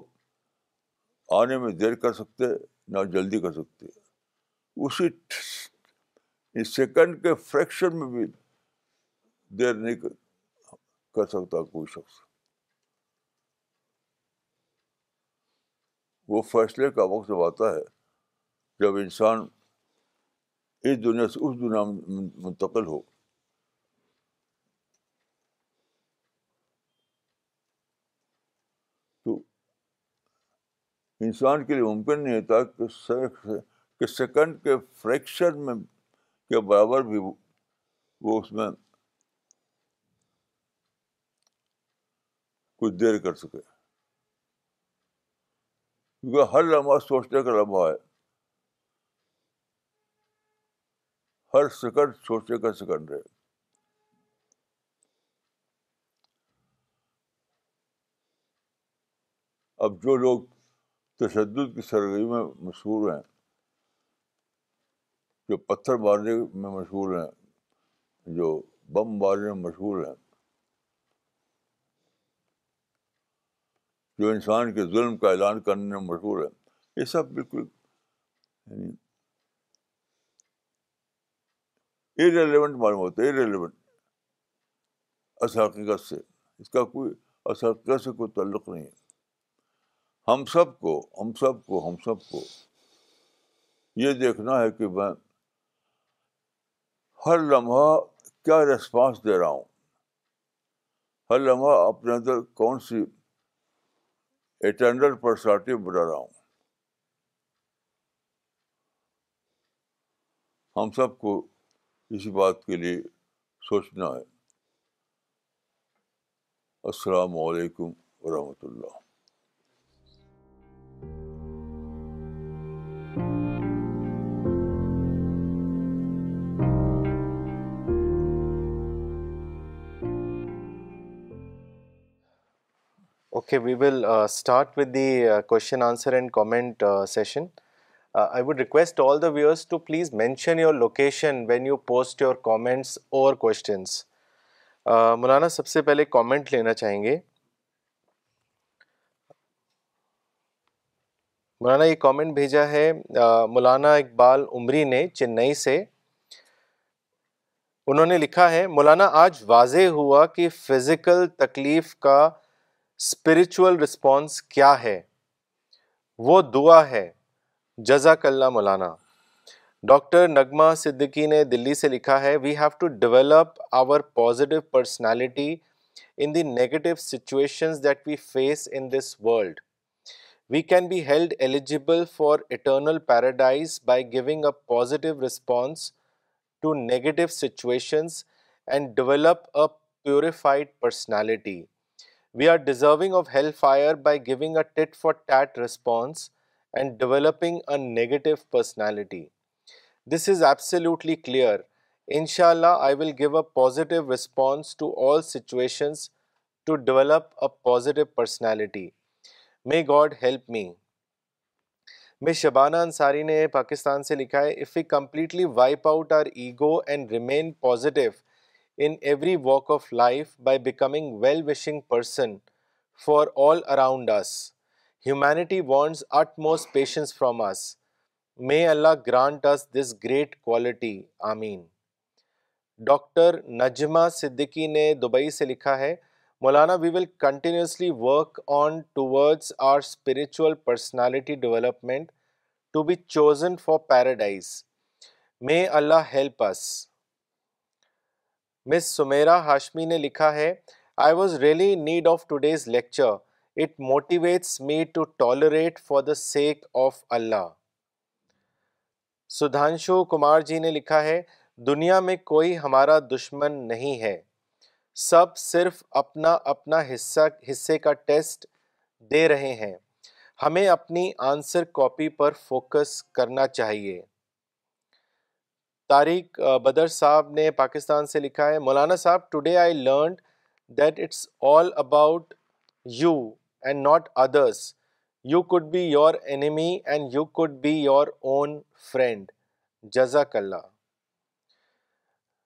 [SPEAKER 1] آنے میں دیر کر سکتے نہ جلدی کر سکتے اسی سیکنڈ کے فریکشن میں بھی دیر نہیں کر سکتا کوئی شخص وہ فیصلے کا وقت جب آتا ہے جب انسان اس دنیا سے اس دنیا میں منتقل ہو تو انسان کے لیے ممکن نہیں ہوتا کہ سیکنڈ کے فریکشن میں کے برابر بھی وہ اس میں کچھ دیر کر سکے کیونکہ ہر لمحہ سوچنے کا لمحہ ہے ہر سیکنڈ سوچنے کا سیکنڈ ہے اب جو لوگ تشدد کی سرگرمی میں مشہور ہیں جو پتھر مارنے میں مشہور ہیں جو بم مارنے میں مشہور ہیں جو انسان کے ظلم کا اعلان کرنے میں مشہور ہیں یہ سب بالکل یعنی ارریلیونٹ معلوم ہوتا ہے ارریلیونٹ اس حقیقت سے اس کا کوئی حقیقت سے کوئی تعلق نہیں ہے ہم سب کو ہم سب کو ہم سب کو یہ دیکھنا ہے کہ میں ہر لمحہ کیا ریسپانس دے رہا ہوں ہر لمحہ اپنے اندر کون سی اٹینڈر پرسنالٹی بنا رہا ہوں ہم سب کو اسی بات کے لیے سوچنا ہے السلام علیکم ورحمۃ اللہ
[SPEAKER 2] okay we will start with the question answer and comment session I would request all the viewers to please mention your location when you post your comments اور کوشچنس مولانا سب سے پہلے کامنٹ لینا چاہیں گے مولانا یہ کامنٹ بھیجا ہے مولانا اقبال عمری نے چنئی سے انہوں نے لکھا ہے مولانا آج واضح ہوا کہ فزیکل تکلیف کا اسپریچول رسپانس کیا ہے وہ دعا ہے جزاک اللہ مولانا ڈاکٹر نغمہ صدیقی نے دلی سے لکھا ہے we have to develop our positive personality in the negative situations that we face in this world we can be held eligible for eternal paradise by giving a positive response to negative situations and develop a purified personality we are deserving of hell fire by giving a tit for tat response and developing a negative personality this is absolutely clear ان شاء اللہ I will give a positive response to all situations to develop a positive personality may God help me میں شبانہ انصاری نے پاکستان سے لکھا ہے if you completely wipe out our ego and remain positive in every walk of life by becoming well wishing person for all around us humanity wants it most patience from us may Allah grant us this great quality آمین doctor Najma Siddiqui نے Dubai سے لکھا ہے مولانا we will continuously work on towards our spiritual personality development to be chosen for paradise may Allah help us مس سمیرا ہاشمی نے لکھا ہے I was really need of today's lecture it motivates me to tolerate for the sake of اللہ سدھانشو کمار جی نے لکھا ہے دنیا میں کوئی ہمارا دشمن نہیں ہے سب صرف اپنا اپنا حصہ حصے کا ٹیسٹ دے رہے ہیں ہمیں اپنی آنسر کاپی پر فوکس کرنا چاہیے طارق بدر صاحب نے پاکستان سے لکھا ہے مولانا صاحب today I learned that it's all about you and not others you could be your enemy and you could be your own friend جزاک اللہ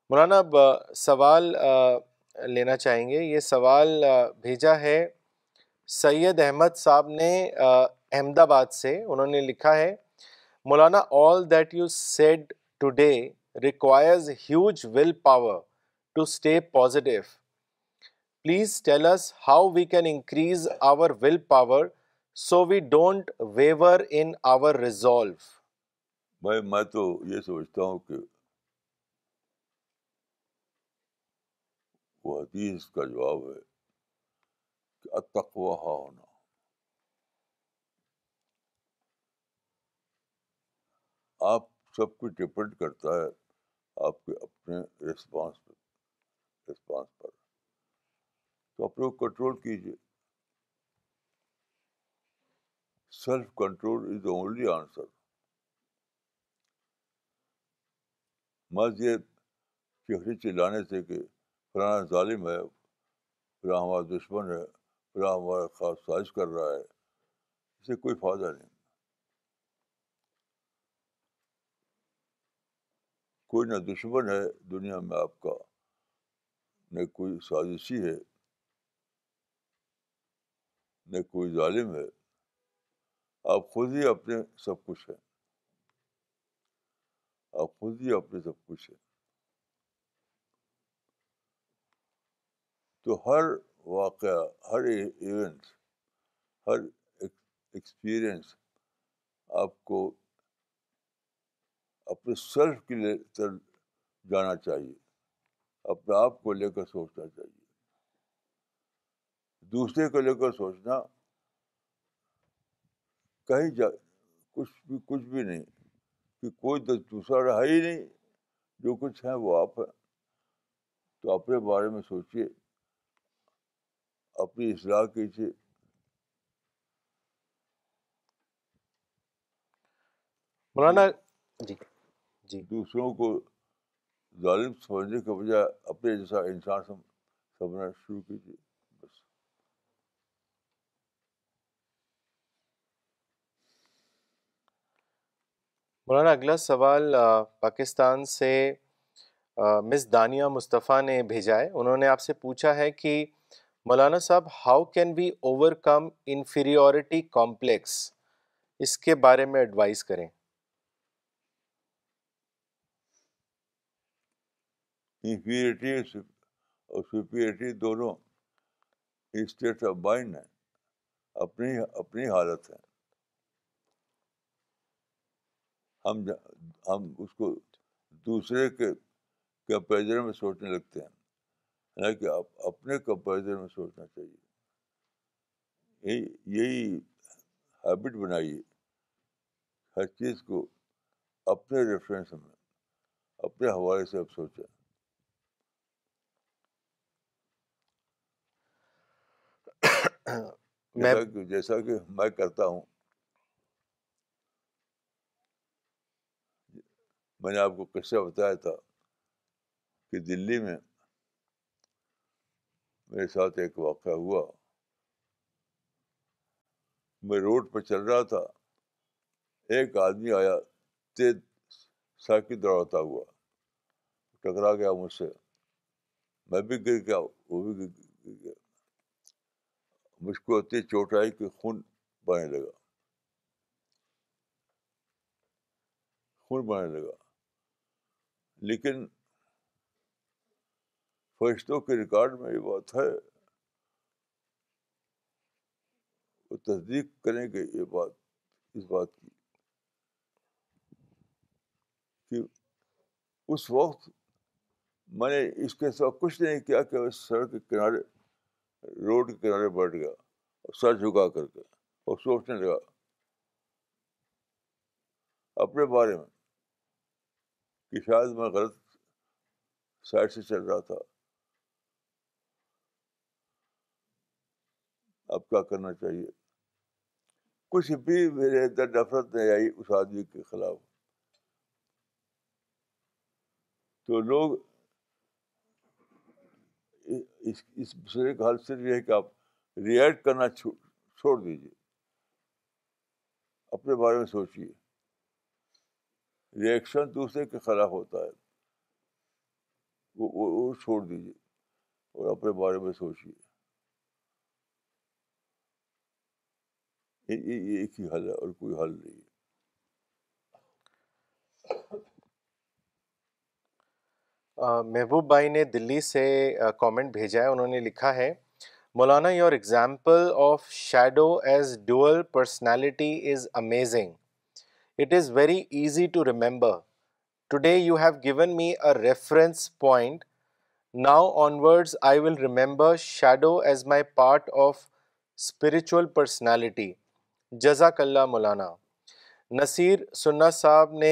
[SPEAKER 2] مولانا سوال لینا چاہیں گے یہ سوال بھیجا ہے سید احمد صاحب نے احمد آباد سے انہوں نے لکھا ہے مولانا all that you said today requires huge will power to stay positive please tell us how we can increase our will power so we don't waver in our
[SPEAKER 1] resolve بھائی میں تو یہ سوچتا ہوں کہ وہ حدیث کا جواب ہے کہ اتقوا ہونا آپ سب کو ڈپینڈ کرتا ہے آپ کے اپنے ریسپانس پر ریسپانس پر تو اپنے کو کنٹرول کیجیے self control is the only answer یہ چہرے چلانے سے کہ فلانا ظالم ہے فلاں ہمارا دشمن ہے فلاں ہمارا خاص سازش کر رہا ہے اس سے کوئی فائدہ نہیں کوئی نہ دشمن ہے دنیا میں آپ کا نہ کوئی سازشی ہے نہ کوئی ظالم ہے آپ خود ہی اپنے سب کچھ ہیں آپ خود ہی اپنے سب کچھ ہیں تو ہر واقعہ ہر ایونٹ ہر ایکسپیرئنس آپ کو اپنے سیلف کے لیے جانا چاہیے اپنے آپ کو لے کر سوچنا چاہیے دوسرے کو لے کر سوچنا کہیں جا کچھ بھی کچھ بھی نہیں کہ کوئی تو دوسرا رہا ہی نہیں جو کچھ ہے وہ آپ ہیں تو اپنے بارے میں سوچیے اپنی اصلاح کیجیے
[SPEAKER 2] مولانا جی
[SPEAKER 1] جی دوسروں کو ظالم سمجھنے کے بجائے اپنے جیسا انسان سمجھنا شروع کیجیے
[SPEAKER 2] مولانا اگلا سوال پاکستان سے مس دانیہ مصطفیٰ نے بھیجا ہے انہوں نے آپ سے پوچھا ہے کہ مولانا صاحب how can we over come inferiority complex اس کے بارے میں ایڈوائز کریں
[SPEAKER 1] انفیریٹی اور سپیریٹی دونوں اسٹیٹ آف اپنی اپنی حالت ہے ہم ہم اس کو دوسرے کے کمپیریزن میں سوچنے لگتے ہیں یعنی کہ اپنے کمپیریزن میں سوچنا چاہیے یہی ہیبٹ بنائیے ہر چیز کو اپنے ریفرنس میں اپنے حوالے سے آپ سوچیں جیسا کہ میں کرتا ہوں میں نے آپ کو قصہ بتایا تھا کہ دلی میں میرے ساتھ ایک واقعہ ہوا میں روڈ پہ چل رہا تھا ایک آدمی آیا تیز سائیکل دوڑتا ہوا ٹکرا گیا مجھ سے میں بھی گر گیا وہ بھی گر گیا مجھ کو اتنی چوٹ آئی کہ خون بہنے لگا خون بہنے لگا لیکن فرشتوں کے ریکارڈ میں یہ بات ہے وہ تصدیق کریں گے یہ بات اس بات کی کہ اس وقت میں نے اس کے سوا کچھ نہیں کیا کہ میں سڑک کے کنارے روڈ کے کنارے بیٹھ گیا اور سر جھکا کر کے اور سوچنے لگا اپنے بارے میں کہ شاید میں غلط سائڈ سے چل رہا تھا اب کیا کرنا چاہیے کچھ بھی میرے اندر نفرت نہیں آئی اس آدمی کے خلاف تو لوگ اس کا حل صرف یہ ہے کہ آپ ریئیکٹ کرنا چھوڑ دیجیے اپنے بارے میں سوچیے ریئیکشن دوسرے کے خلاف ہوتا ہے وہ چھوڑ دیجیے اور اپنے بارے میں سوچیے ایک ہی حل ہے اور کوئی حل نہیں ہے
[SPEAKER 2] محبوب بھائی نے دلی سے کامنٹ بھیجا ہے انہوں نے لکھا ہے مولانا your example of shadow as dual personality is amazing it is very easy to remember today you have given me a reference point now onwards I will remember shadow as my part of spiritual personality جزاک اللہ مولانا نصیر سننا صاحب نے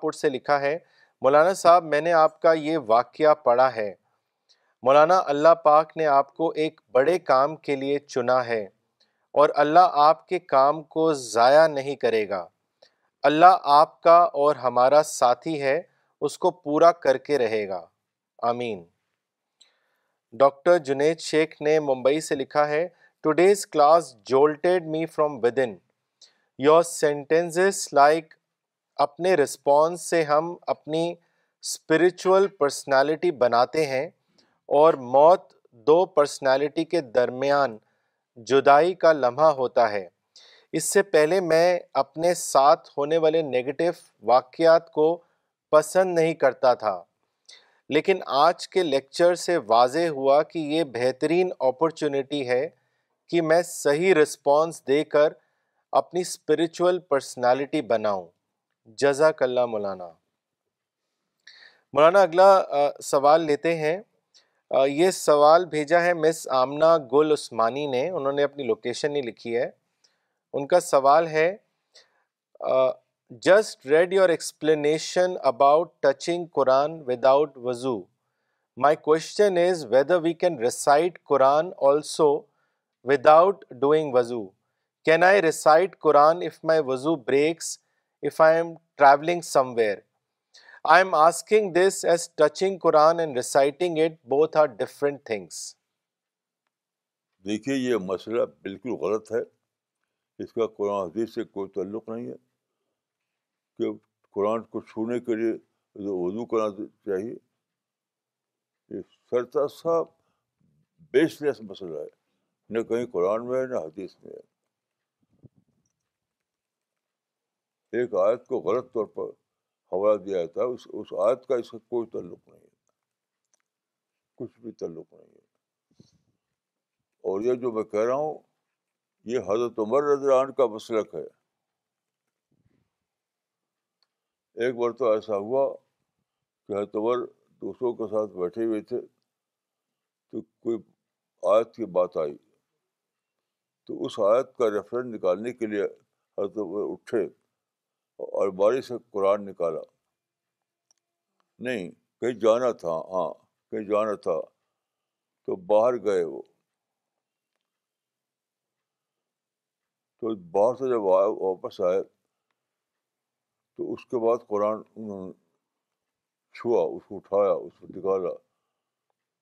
[SPEAKER 2] پور سے لکھا ہے مولانا صاحب میں نے آپ کا یہ واقعہ پڑھا ہے مولانا اللہ پاک نے آپ کو ایک بڑے کام کے لیے چنا ہے اور اللہ آپ کے کام کو ضائع نہیں کرے گا اللہ آپ کا اور ہمارا ساتھی ہے اس کو پورا کر کے رہے گا آمین ڈاکٹر جنید شیخ نے ممبئی سے لکھا ہے today's class jolted me from within your sentences like اپنے رسپانس سے ہم اپنی اسپریچول پرسنالٹی بناتے ہیں اور موت دو پرسنالٹی کے درمیان جدائی کا لمحہ ہوتا ہے اس سے پہلے میں اپنے ساتھ ہونے والے نگیٹو واقعات کو پسند نہیں کرتا تھا لیکن آج کے لیکچر سے واضح ہوا کہ یہ بہترین اپرچونیٹی ہے کہ میں صحیح رسپانس دے کر اپنی اسپریچول پرسنالٹی بناؤں جزاک اللہ مولانا مولانا اگلا سوال لیتے ہیں یہ سوال بھیجا ہے مس آمنا گل عثمانی نے انہوں نے اپنی لوکیشن نہیں لکھی ہے ان کا سوال ہے just read your explanation about touching Quran without وضو my question is whether we can recite Quran also without doing وضو can I recite Quran if my وضو breaks if I am travelling somewhere I am asking this as touching Quran and reciting it both are different things
[SPEAKER 1] دیکھیے یہ مسئلہ بالکل غلط ہے اس کا قرآن حدیث سے کوئی تعلق نہیں ہے کہ قرآن کو چھونے کے لیے جو وضو کرنا چاہیے یہ سرتا سا بیس لیس مسئلہ ہے نہ کہیں قرآن میں ہے نہ حدیث میں ہے ایک آیت کو غلط طور پر حوالہ دیا جاتا ہے اس اس آیت کا اس کا کوئی تعلق نہیں ہے کچھ بھی تعلق نہیں ہے اور یہ جو میں کہہ رہا ہوں یہ حضرت عمر رضی عنہ کا مسلک ہے ایک بار تو ایسا ہوا کہ حضرت عمر دوسروں کے ساتھ بیٹھے ہوئے تھے تو کوئی آیت کی بات آئی تو اس آیت کا ریفرن نکالنے کے لیے حضرت عمر اٹھے اور باری سے قرآن نکالا نہیں کہیں جانا تھا ہاں کہیں جانا تھا تو باہر گئے وہ تو باہر سے جب آئے واپس آئے تو اس کے بعد قرآن انہوں نے چھوا اس کو اٹھایا اس کو نکالا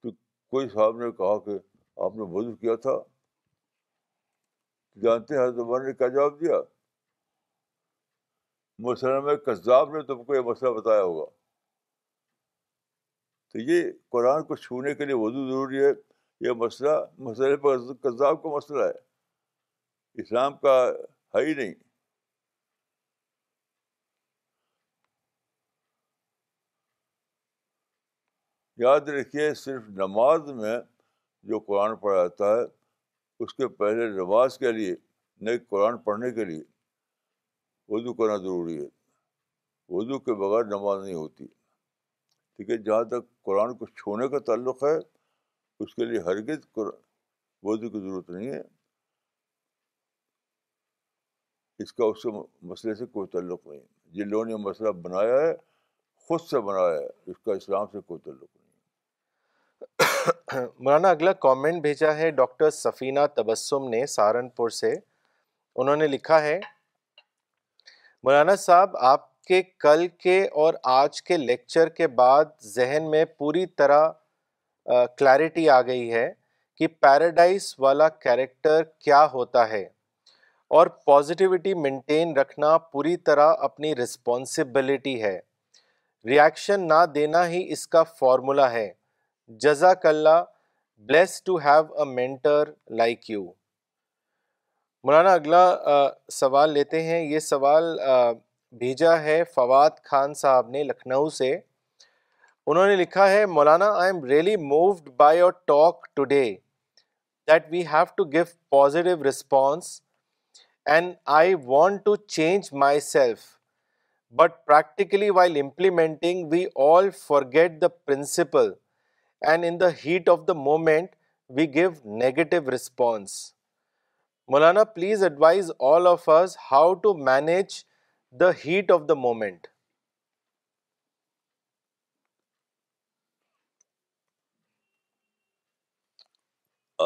[SPEAKER 1] تو کوئی صاحب نے کہا کہ آپ نے وضو کیا تھا جانتے ہیں عمر نے کیا جواب دیا مسلم کذاب نے تم کو یہ مسئلہ بتایا ہوگا تو یہ قرآن کو چھونے کے لیے وضو ضروری ہے یہ مسئلہ مسئلہ کذاب کا مسئلہ ہے اسلام کا ہے ہی نہیں یاد رکھیے صرف نماز میں جو قرآن پڑھا جاتا ہے اس کے پہلے نماز کے لیے نئے قرآن پڑھنے کے لیے اردو کرنا ضروری ہے اردو کے بغیر نماز نہیں ہوتی ٹھیک ہے جہاں تک قرآن کو چھونے کا تعلق ہے اس کے لیے قرآن اردو کی ضرورت نہیں ہے اس کا اس مسئلے سے کوئی تعلق نہیں جن لوگوں نے مسئلہ بنایا ہے خود سے بنایا ہے اس کا اسلام سے کوئی تعلق
[SPEAKER 2] نہیں [COUGHS] مولانا اگلا کامنٹ بھیجا ہے ڈاکٹر سفینہ تبسم نے سہارنپور سے انہوں نے لکھا ہے مولانا صاحب آپ کے کل کے اور آج کے لیکچر کے بعد ذہن میں پوری طرح کلیرٹی آ گئی ہے کہ پیراڈائز والا کیریکٹر کیا ہوتا ہے اور پازیٹیوٹی مینٹین رکھنا پوری طرح اپنی رسپانسبلٹی ہے ریاکشن نہ دینا ہی اس کا فارمولا ہے جزاک اللہ bless to have a mentor like you مولانا اگلا سوال لیتے ہیں یہ سوال بھیجا ہے فواد خان صاحب نے لکھنؤ سے انہوں نے لکھا ہے مولانا I am really moved by your talk today that we have to give positive response and I want to change myself but practically while implementing we all forget the principle and in the heat of the moment we give negative response مولانا please advise all of us how to manage the heat of the moment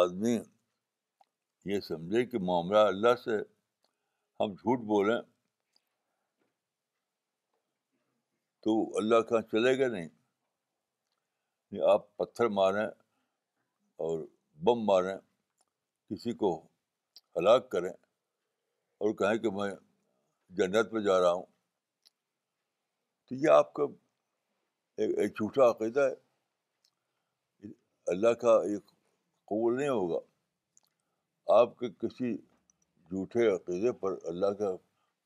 [SPEAKER 1] آدمی یہ سمجھے کہ معاملہ اللہ سے ہم جھوٹ بولیں تو اللہ کہاں چلے گا نہیں آپ پتھر ماریں اور بم ماریں کسی کو ہلاک کریں اور کہیں کہ میں جنت پہ جا رہا ہوں تو یہ آپ کا ایک جھوٹا عقیدہ ہے اللہ کا ایک قبول نہیں ہوگا آپ کے کسی جھوٹے عقیدے پر اللہ کا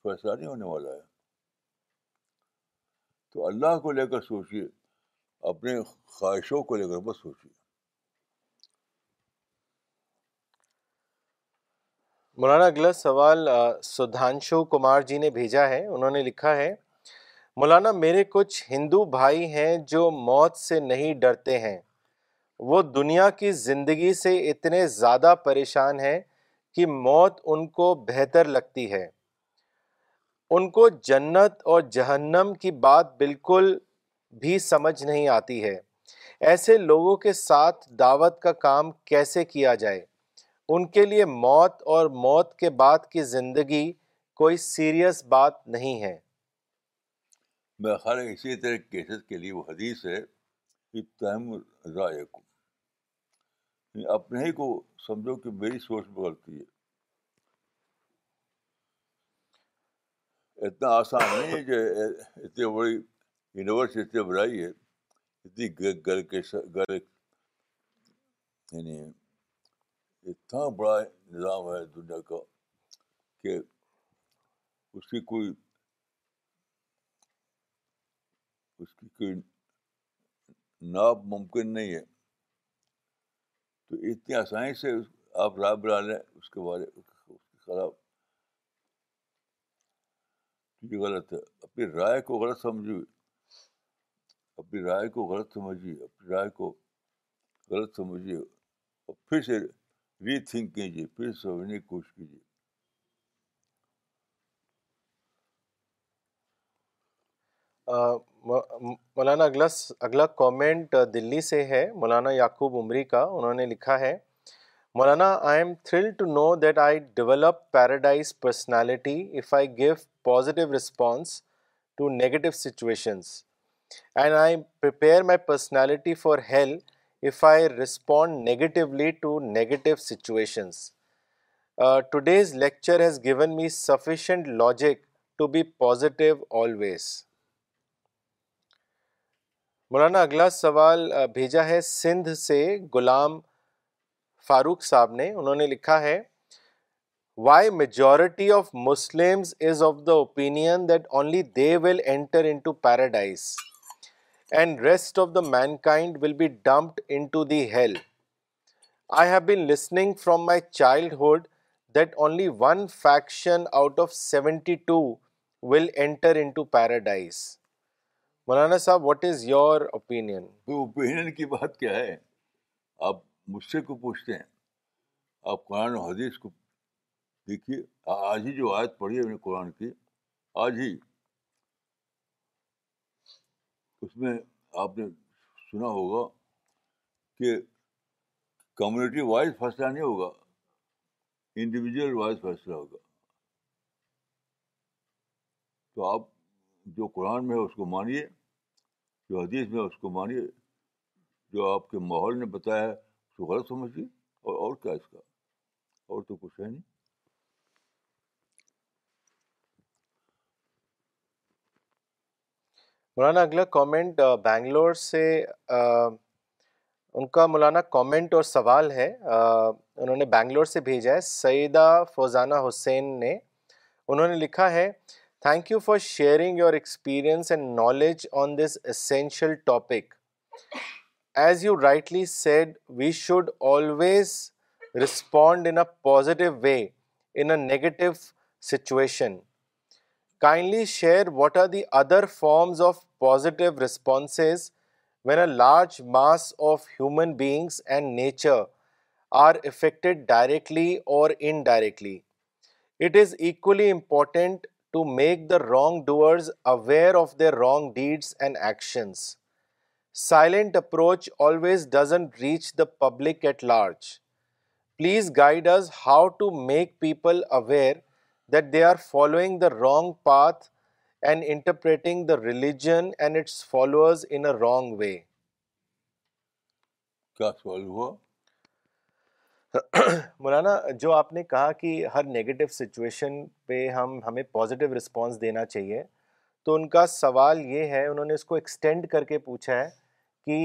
[SPEAKER 1] فیصلہ نہیں ہونے والا ہے تو اللہ کو لے کر سوچیے اپنے خواہشوں کو لے کر بس سوچیے
[SPEAKER 2] مولانا اگلا سوال سدھانشو کمار جی نے بھیجا ہے انہوں نے لکھا ہے مولانا میرے کچھ ہندو بھائی ہیں جو موت سے نہیں ڈرتے ہیں وہ دنیا کی زندگی سے اتنے زیادہ پریشان ہیں کہ موت ان کو بہتر لگتی ہے ان کو جنت اور جہنم کی بات بالکل بھی سمجھ نہیں آتی ہے ایسے لوگوں کے ساتھ دعوت کا کام کیسے کیا جائے ان کے لیے موت اور موت کے بعد کی زندگی کوئی سیریس بات نہیں ہے خیال اسی طرح کے لیے وہ حدیث ہے
[SPEAKER 1] کو یعنی اپنے ہی کو سمجھو کہ میری سوچ میں غلطی ہے اتنا آسان نہیں ہے کہ اتنی بڑی یونیورس اتنی بڑائی ہے اتنی گل کے گل یعنی اتنا بڑا نظام ہے دنیا کا کہ اس کی کوئی اس کی کوئی ناپ ممکن نہیں ہے تو اتنی آسانی سے آپ رائے بنا لیں اس کے بارے اس کے خلاف یہ غلط ہے اپنی رائے کو غلط سمجھیے اپنی رائے کو غلط سمجھیے اپنی رائے کو غلط سمجھیے اور پھر سے ری تھنک کیجیے پھر سمجھنے کی کوشش کیجیے
[SPEAKER 2] uh... مولانا اگلا اگلا کامنٹ دلی سے ہے مولانا یعقوب عمری کا انہوں نے لکھا ہے مولانا I am thrill to know that I develop paradise personality if I give positive response to negative situations and I prepare my personality for hell if I respond negatively to negative situations today's lecture has given me sufficient logic to be positive always مولانا اگلا سوال بھیجا ہے سندھ سے غلام فاروق صاحب نے انہوں نے لکھا ہے why majority of Muslim is of the opinion that only they will enter into paradise and rest of the mankind will be dumped into the hell I have been listening from my childhood that only one faction out of seventy two will enter into paradise مولانا صاحب what is your opinion
[SPEAKER 1] opinion کی بات کیا ہے آپ مجھ سے کو پوچھتے ہیں آپ قرآن و حدیث کو دیکھیے آج ہی جو آیت پڑھی ہے قرآن کی آج ہی اس میں آپ نے سنا ہوگا کہ کمیونٹی وائز فیصلہ نہیں ہوگا انڈیویجول وائز فیصلہ ہوگا تو آپ جو قرآن میں ہے اس کو مانیے جو حدیث میں اس کو مانیے جو آپ کے ماحول نے بتایا ہے اس کو غلط سمجھیے اور اور کیا اس کا اور تو کچھ ہے نہیں
[SPEAKER 2] مولانا اگلا کامنٹ بنگلور سے ان کا مولانا کامنٹ اور سوال ہے انہوں نے بنگلور سے بھیجا ہے سیدہ فوزانہ حسین نے انہوں نے لکھا ہے Thank you for sharing your experience and knowledge on this essential topic. As you rightly said, we should always respond in a positive way in a negative situation. Kindly share what are the other forms of positive responses when a large mass of human beings and nature are affected directly or indirectly. It is equally important to make the wrong doers aware of their wrong deeds and actions silent approach always doesn't reach the public at large please guide us how to make people aware that they are following the wrong path and interpreting the religion and its followers in a wrong way کیا سوال ہوا [COUGHS] مولانا جو آپ نے کہا کہ ہر negative situation پہ ہم ہمیں پازیٹیو رسپانس دینا چاہیے تو ان کا سوال یہ ہے انہوں نے اس کو ایکسٹینڈ کر کے پوچھا ہے کہ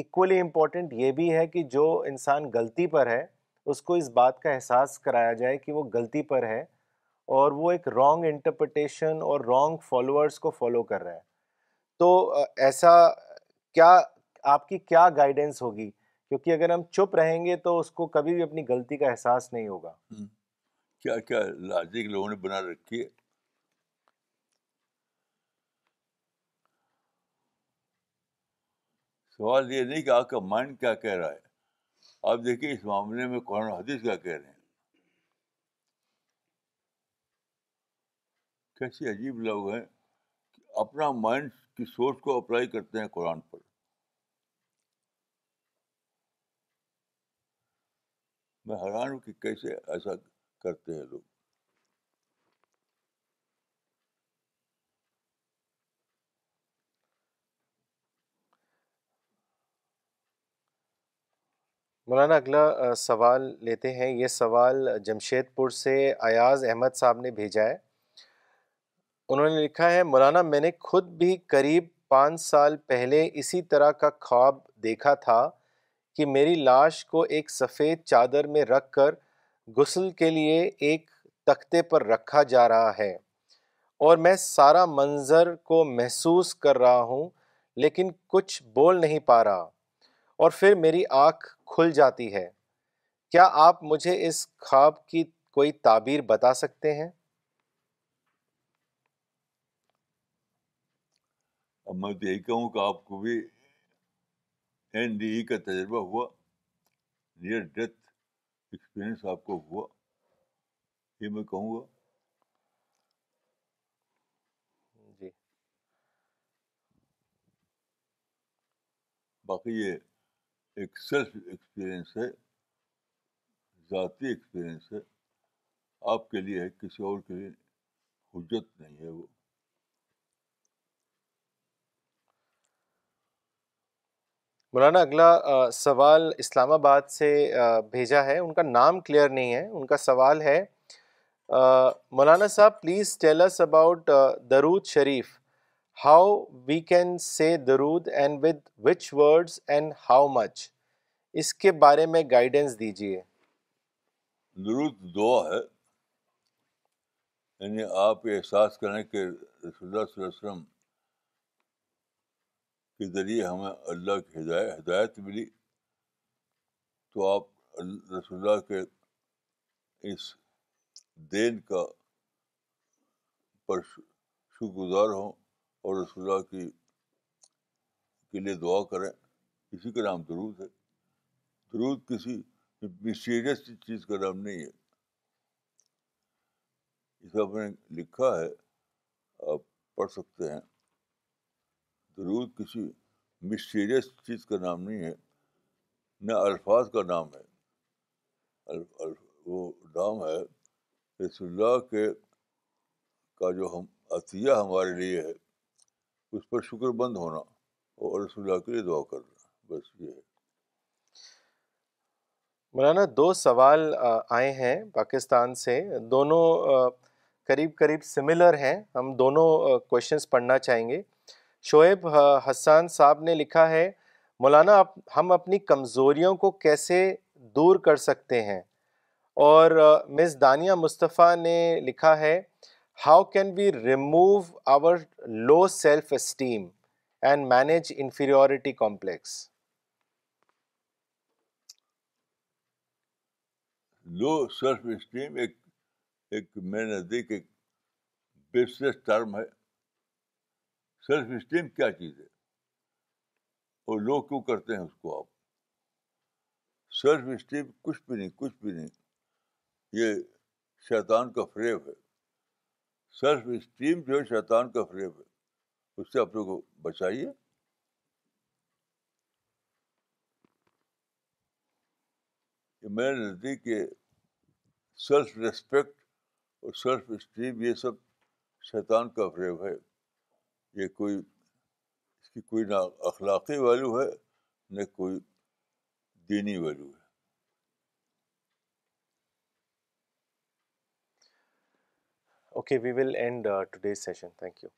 [SPEAKER 2] ایکولی امپورٹنٹ یہ بھی ہے کہ جو انسان غلطی پر ہے اس کو اس بات کا احساس کرایا جائے کہ وہ غلطی پر ہے اور وہ ایک رانگ انٹرپٹیشن اور رانگ فالوورس کو فالو کر رہا ہے تو ایسا کیا آپ کی کیا گائیڈنس ہوگی کیونکہ اگر ہم چپ رہیں گے تو اس کو کبھی بھی اپنی غلطی کا احساس نہیں ہوگا
[SPEAKER 1] کیا کیا لاجک لوگوں نے بنا رکھی ہے سوال یہ نہیں کہ آپ کا مائنڈ کیا کہہ رہا ہے آپ دیکھیے اس معاملے میں قرآن حدیث کیا کہہ رہے ہیں کیسی عجیب لوگ ہیں اپنا مائنڈ کی سوچ کو اپلائی کرتے ہیں قرآن پر میں حیران ہوں کہ کیسے ایسا کرتے ہیں لوگ مولانا
[SPEAKER 2] اگلا سوال لیتے ہیں یہ سوال جمشید پور سے ایاز احمد صاحب نے بھیجا ہے انہوں نے لکھا ہے مولانا میں نے خود بھی قریب پانچ سال پہلے اسی طرح کا خواب دیکھا تھا کہ میری لاش کو ایک سفید چادر میں رکھ کر غسل کے لیے ایک تختے پر رکھا جا رہا ہے اور میں سارا منظر کو محسوس کر رہا ہوں لیکن کچھ بول نہیں پا رہا اور پھر میری آنکھ کھل جاتی ہے کیا آپ مجھے اس خواب کی کوئی تعبیر بتا سکتے ہیں
[SPEAKER 1] اب میں تو یہی کہوں کہ آپ کو بھی این ڈی ای کا تجربہ ہوا نیئر ڈیتھ ایکسپیرئنس آپ کو ہوا یہ میں کہوں گا جی باقی یہ ایک سیلف ایکسپیرئنس ہے ذاتی ایکسپیرئنس ہے آپ کے لیے ہے کسی اور کے لیے حجت نہیں ہے وہ
[SPEAKER 2] مولانا اگلا سوال اسلام آباد سے بھیجا ہے ان کا نام کلیئر نہیں ہے ان کا سوال ہے مولانا صاحب please tell us about durood sharif how we can say درود and with which words and how much اس کے بارے میں گائیڈنس دیجیے درود دعا ہے یعنی
[SPEAKER 1] آپ احساس کریں کہ رسول اللہ صلی اللہ علیہ وسلم کے ذریعے ہمیں اللہ کی ہدایت ہدایت ملی تو آپ رسول اللہ کے اس دین کا پر شکر گزار ہوں اور رسول اللہ کی کے لیے دعا کریں اسی کا نام درود ہے درود کسی مسٹیریس چیز کا نام نہیں ہے اسے آپ نے لکھا ہے آپ پڑھ سکتے ہیں کسی مسٹیریس چیز کا نام نہیں ہے نہ الفاظ کا نام ہے وہ نام ہے رسول اللہ کے کا جو ہم عطیہ ہمارے لیے ہے اس پر شکر بند ہونا اور رسول اللہ کے لیے دعا کرنا بس یہ ہے
[SPEAKER 2] مولانا دو سوال آئے ہیں پاکستان سے دونوں قریب قریب سملر ہیں ہم دونوں کوشچنس پڑھنا چاہیں گے شعیب حسان صاحب نے لکھا ہے مولانا ہم اپنی کمزوریوں کو کیسے دور کر سکتے ہیں اور مز دانیہ مصطفیٰ نے لکھا ہے how can we remove our low self esteem and manage inferiority complex
[SPEAKER 1] low self esteem ایک ایک میں نزدیک ایک بزنس ٹرم ہے سیلف اسٹیم کیا چیز ہے اور لوگ کیوں کرتے ہیں اس کو آپ سیلف اسٹیم کچھ بھی نہیں کچھ بھی نہیں یہ شیطان کا فریب ہے سیلف اسٹیم جو ہے شیطان کا فریب ہے اس سے آپ لوگوں کو بچائیے میرے نزدیک کے سیلف ریسپیکٹ اور سیلف اسٹیم یہ سب شیطان کا فریب ہے یہ کوئی اس کی کوئی نہ اخلاقی ویلو ہے نہ کوئی دینی ویلو ہے
[SPEAKER 2] okay we will end today's session thank you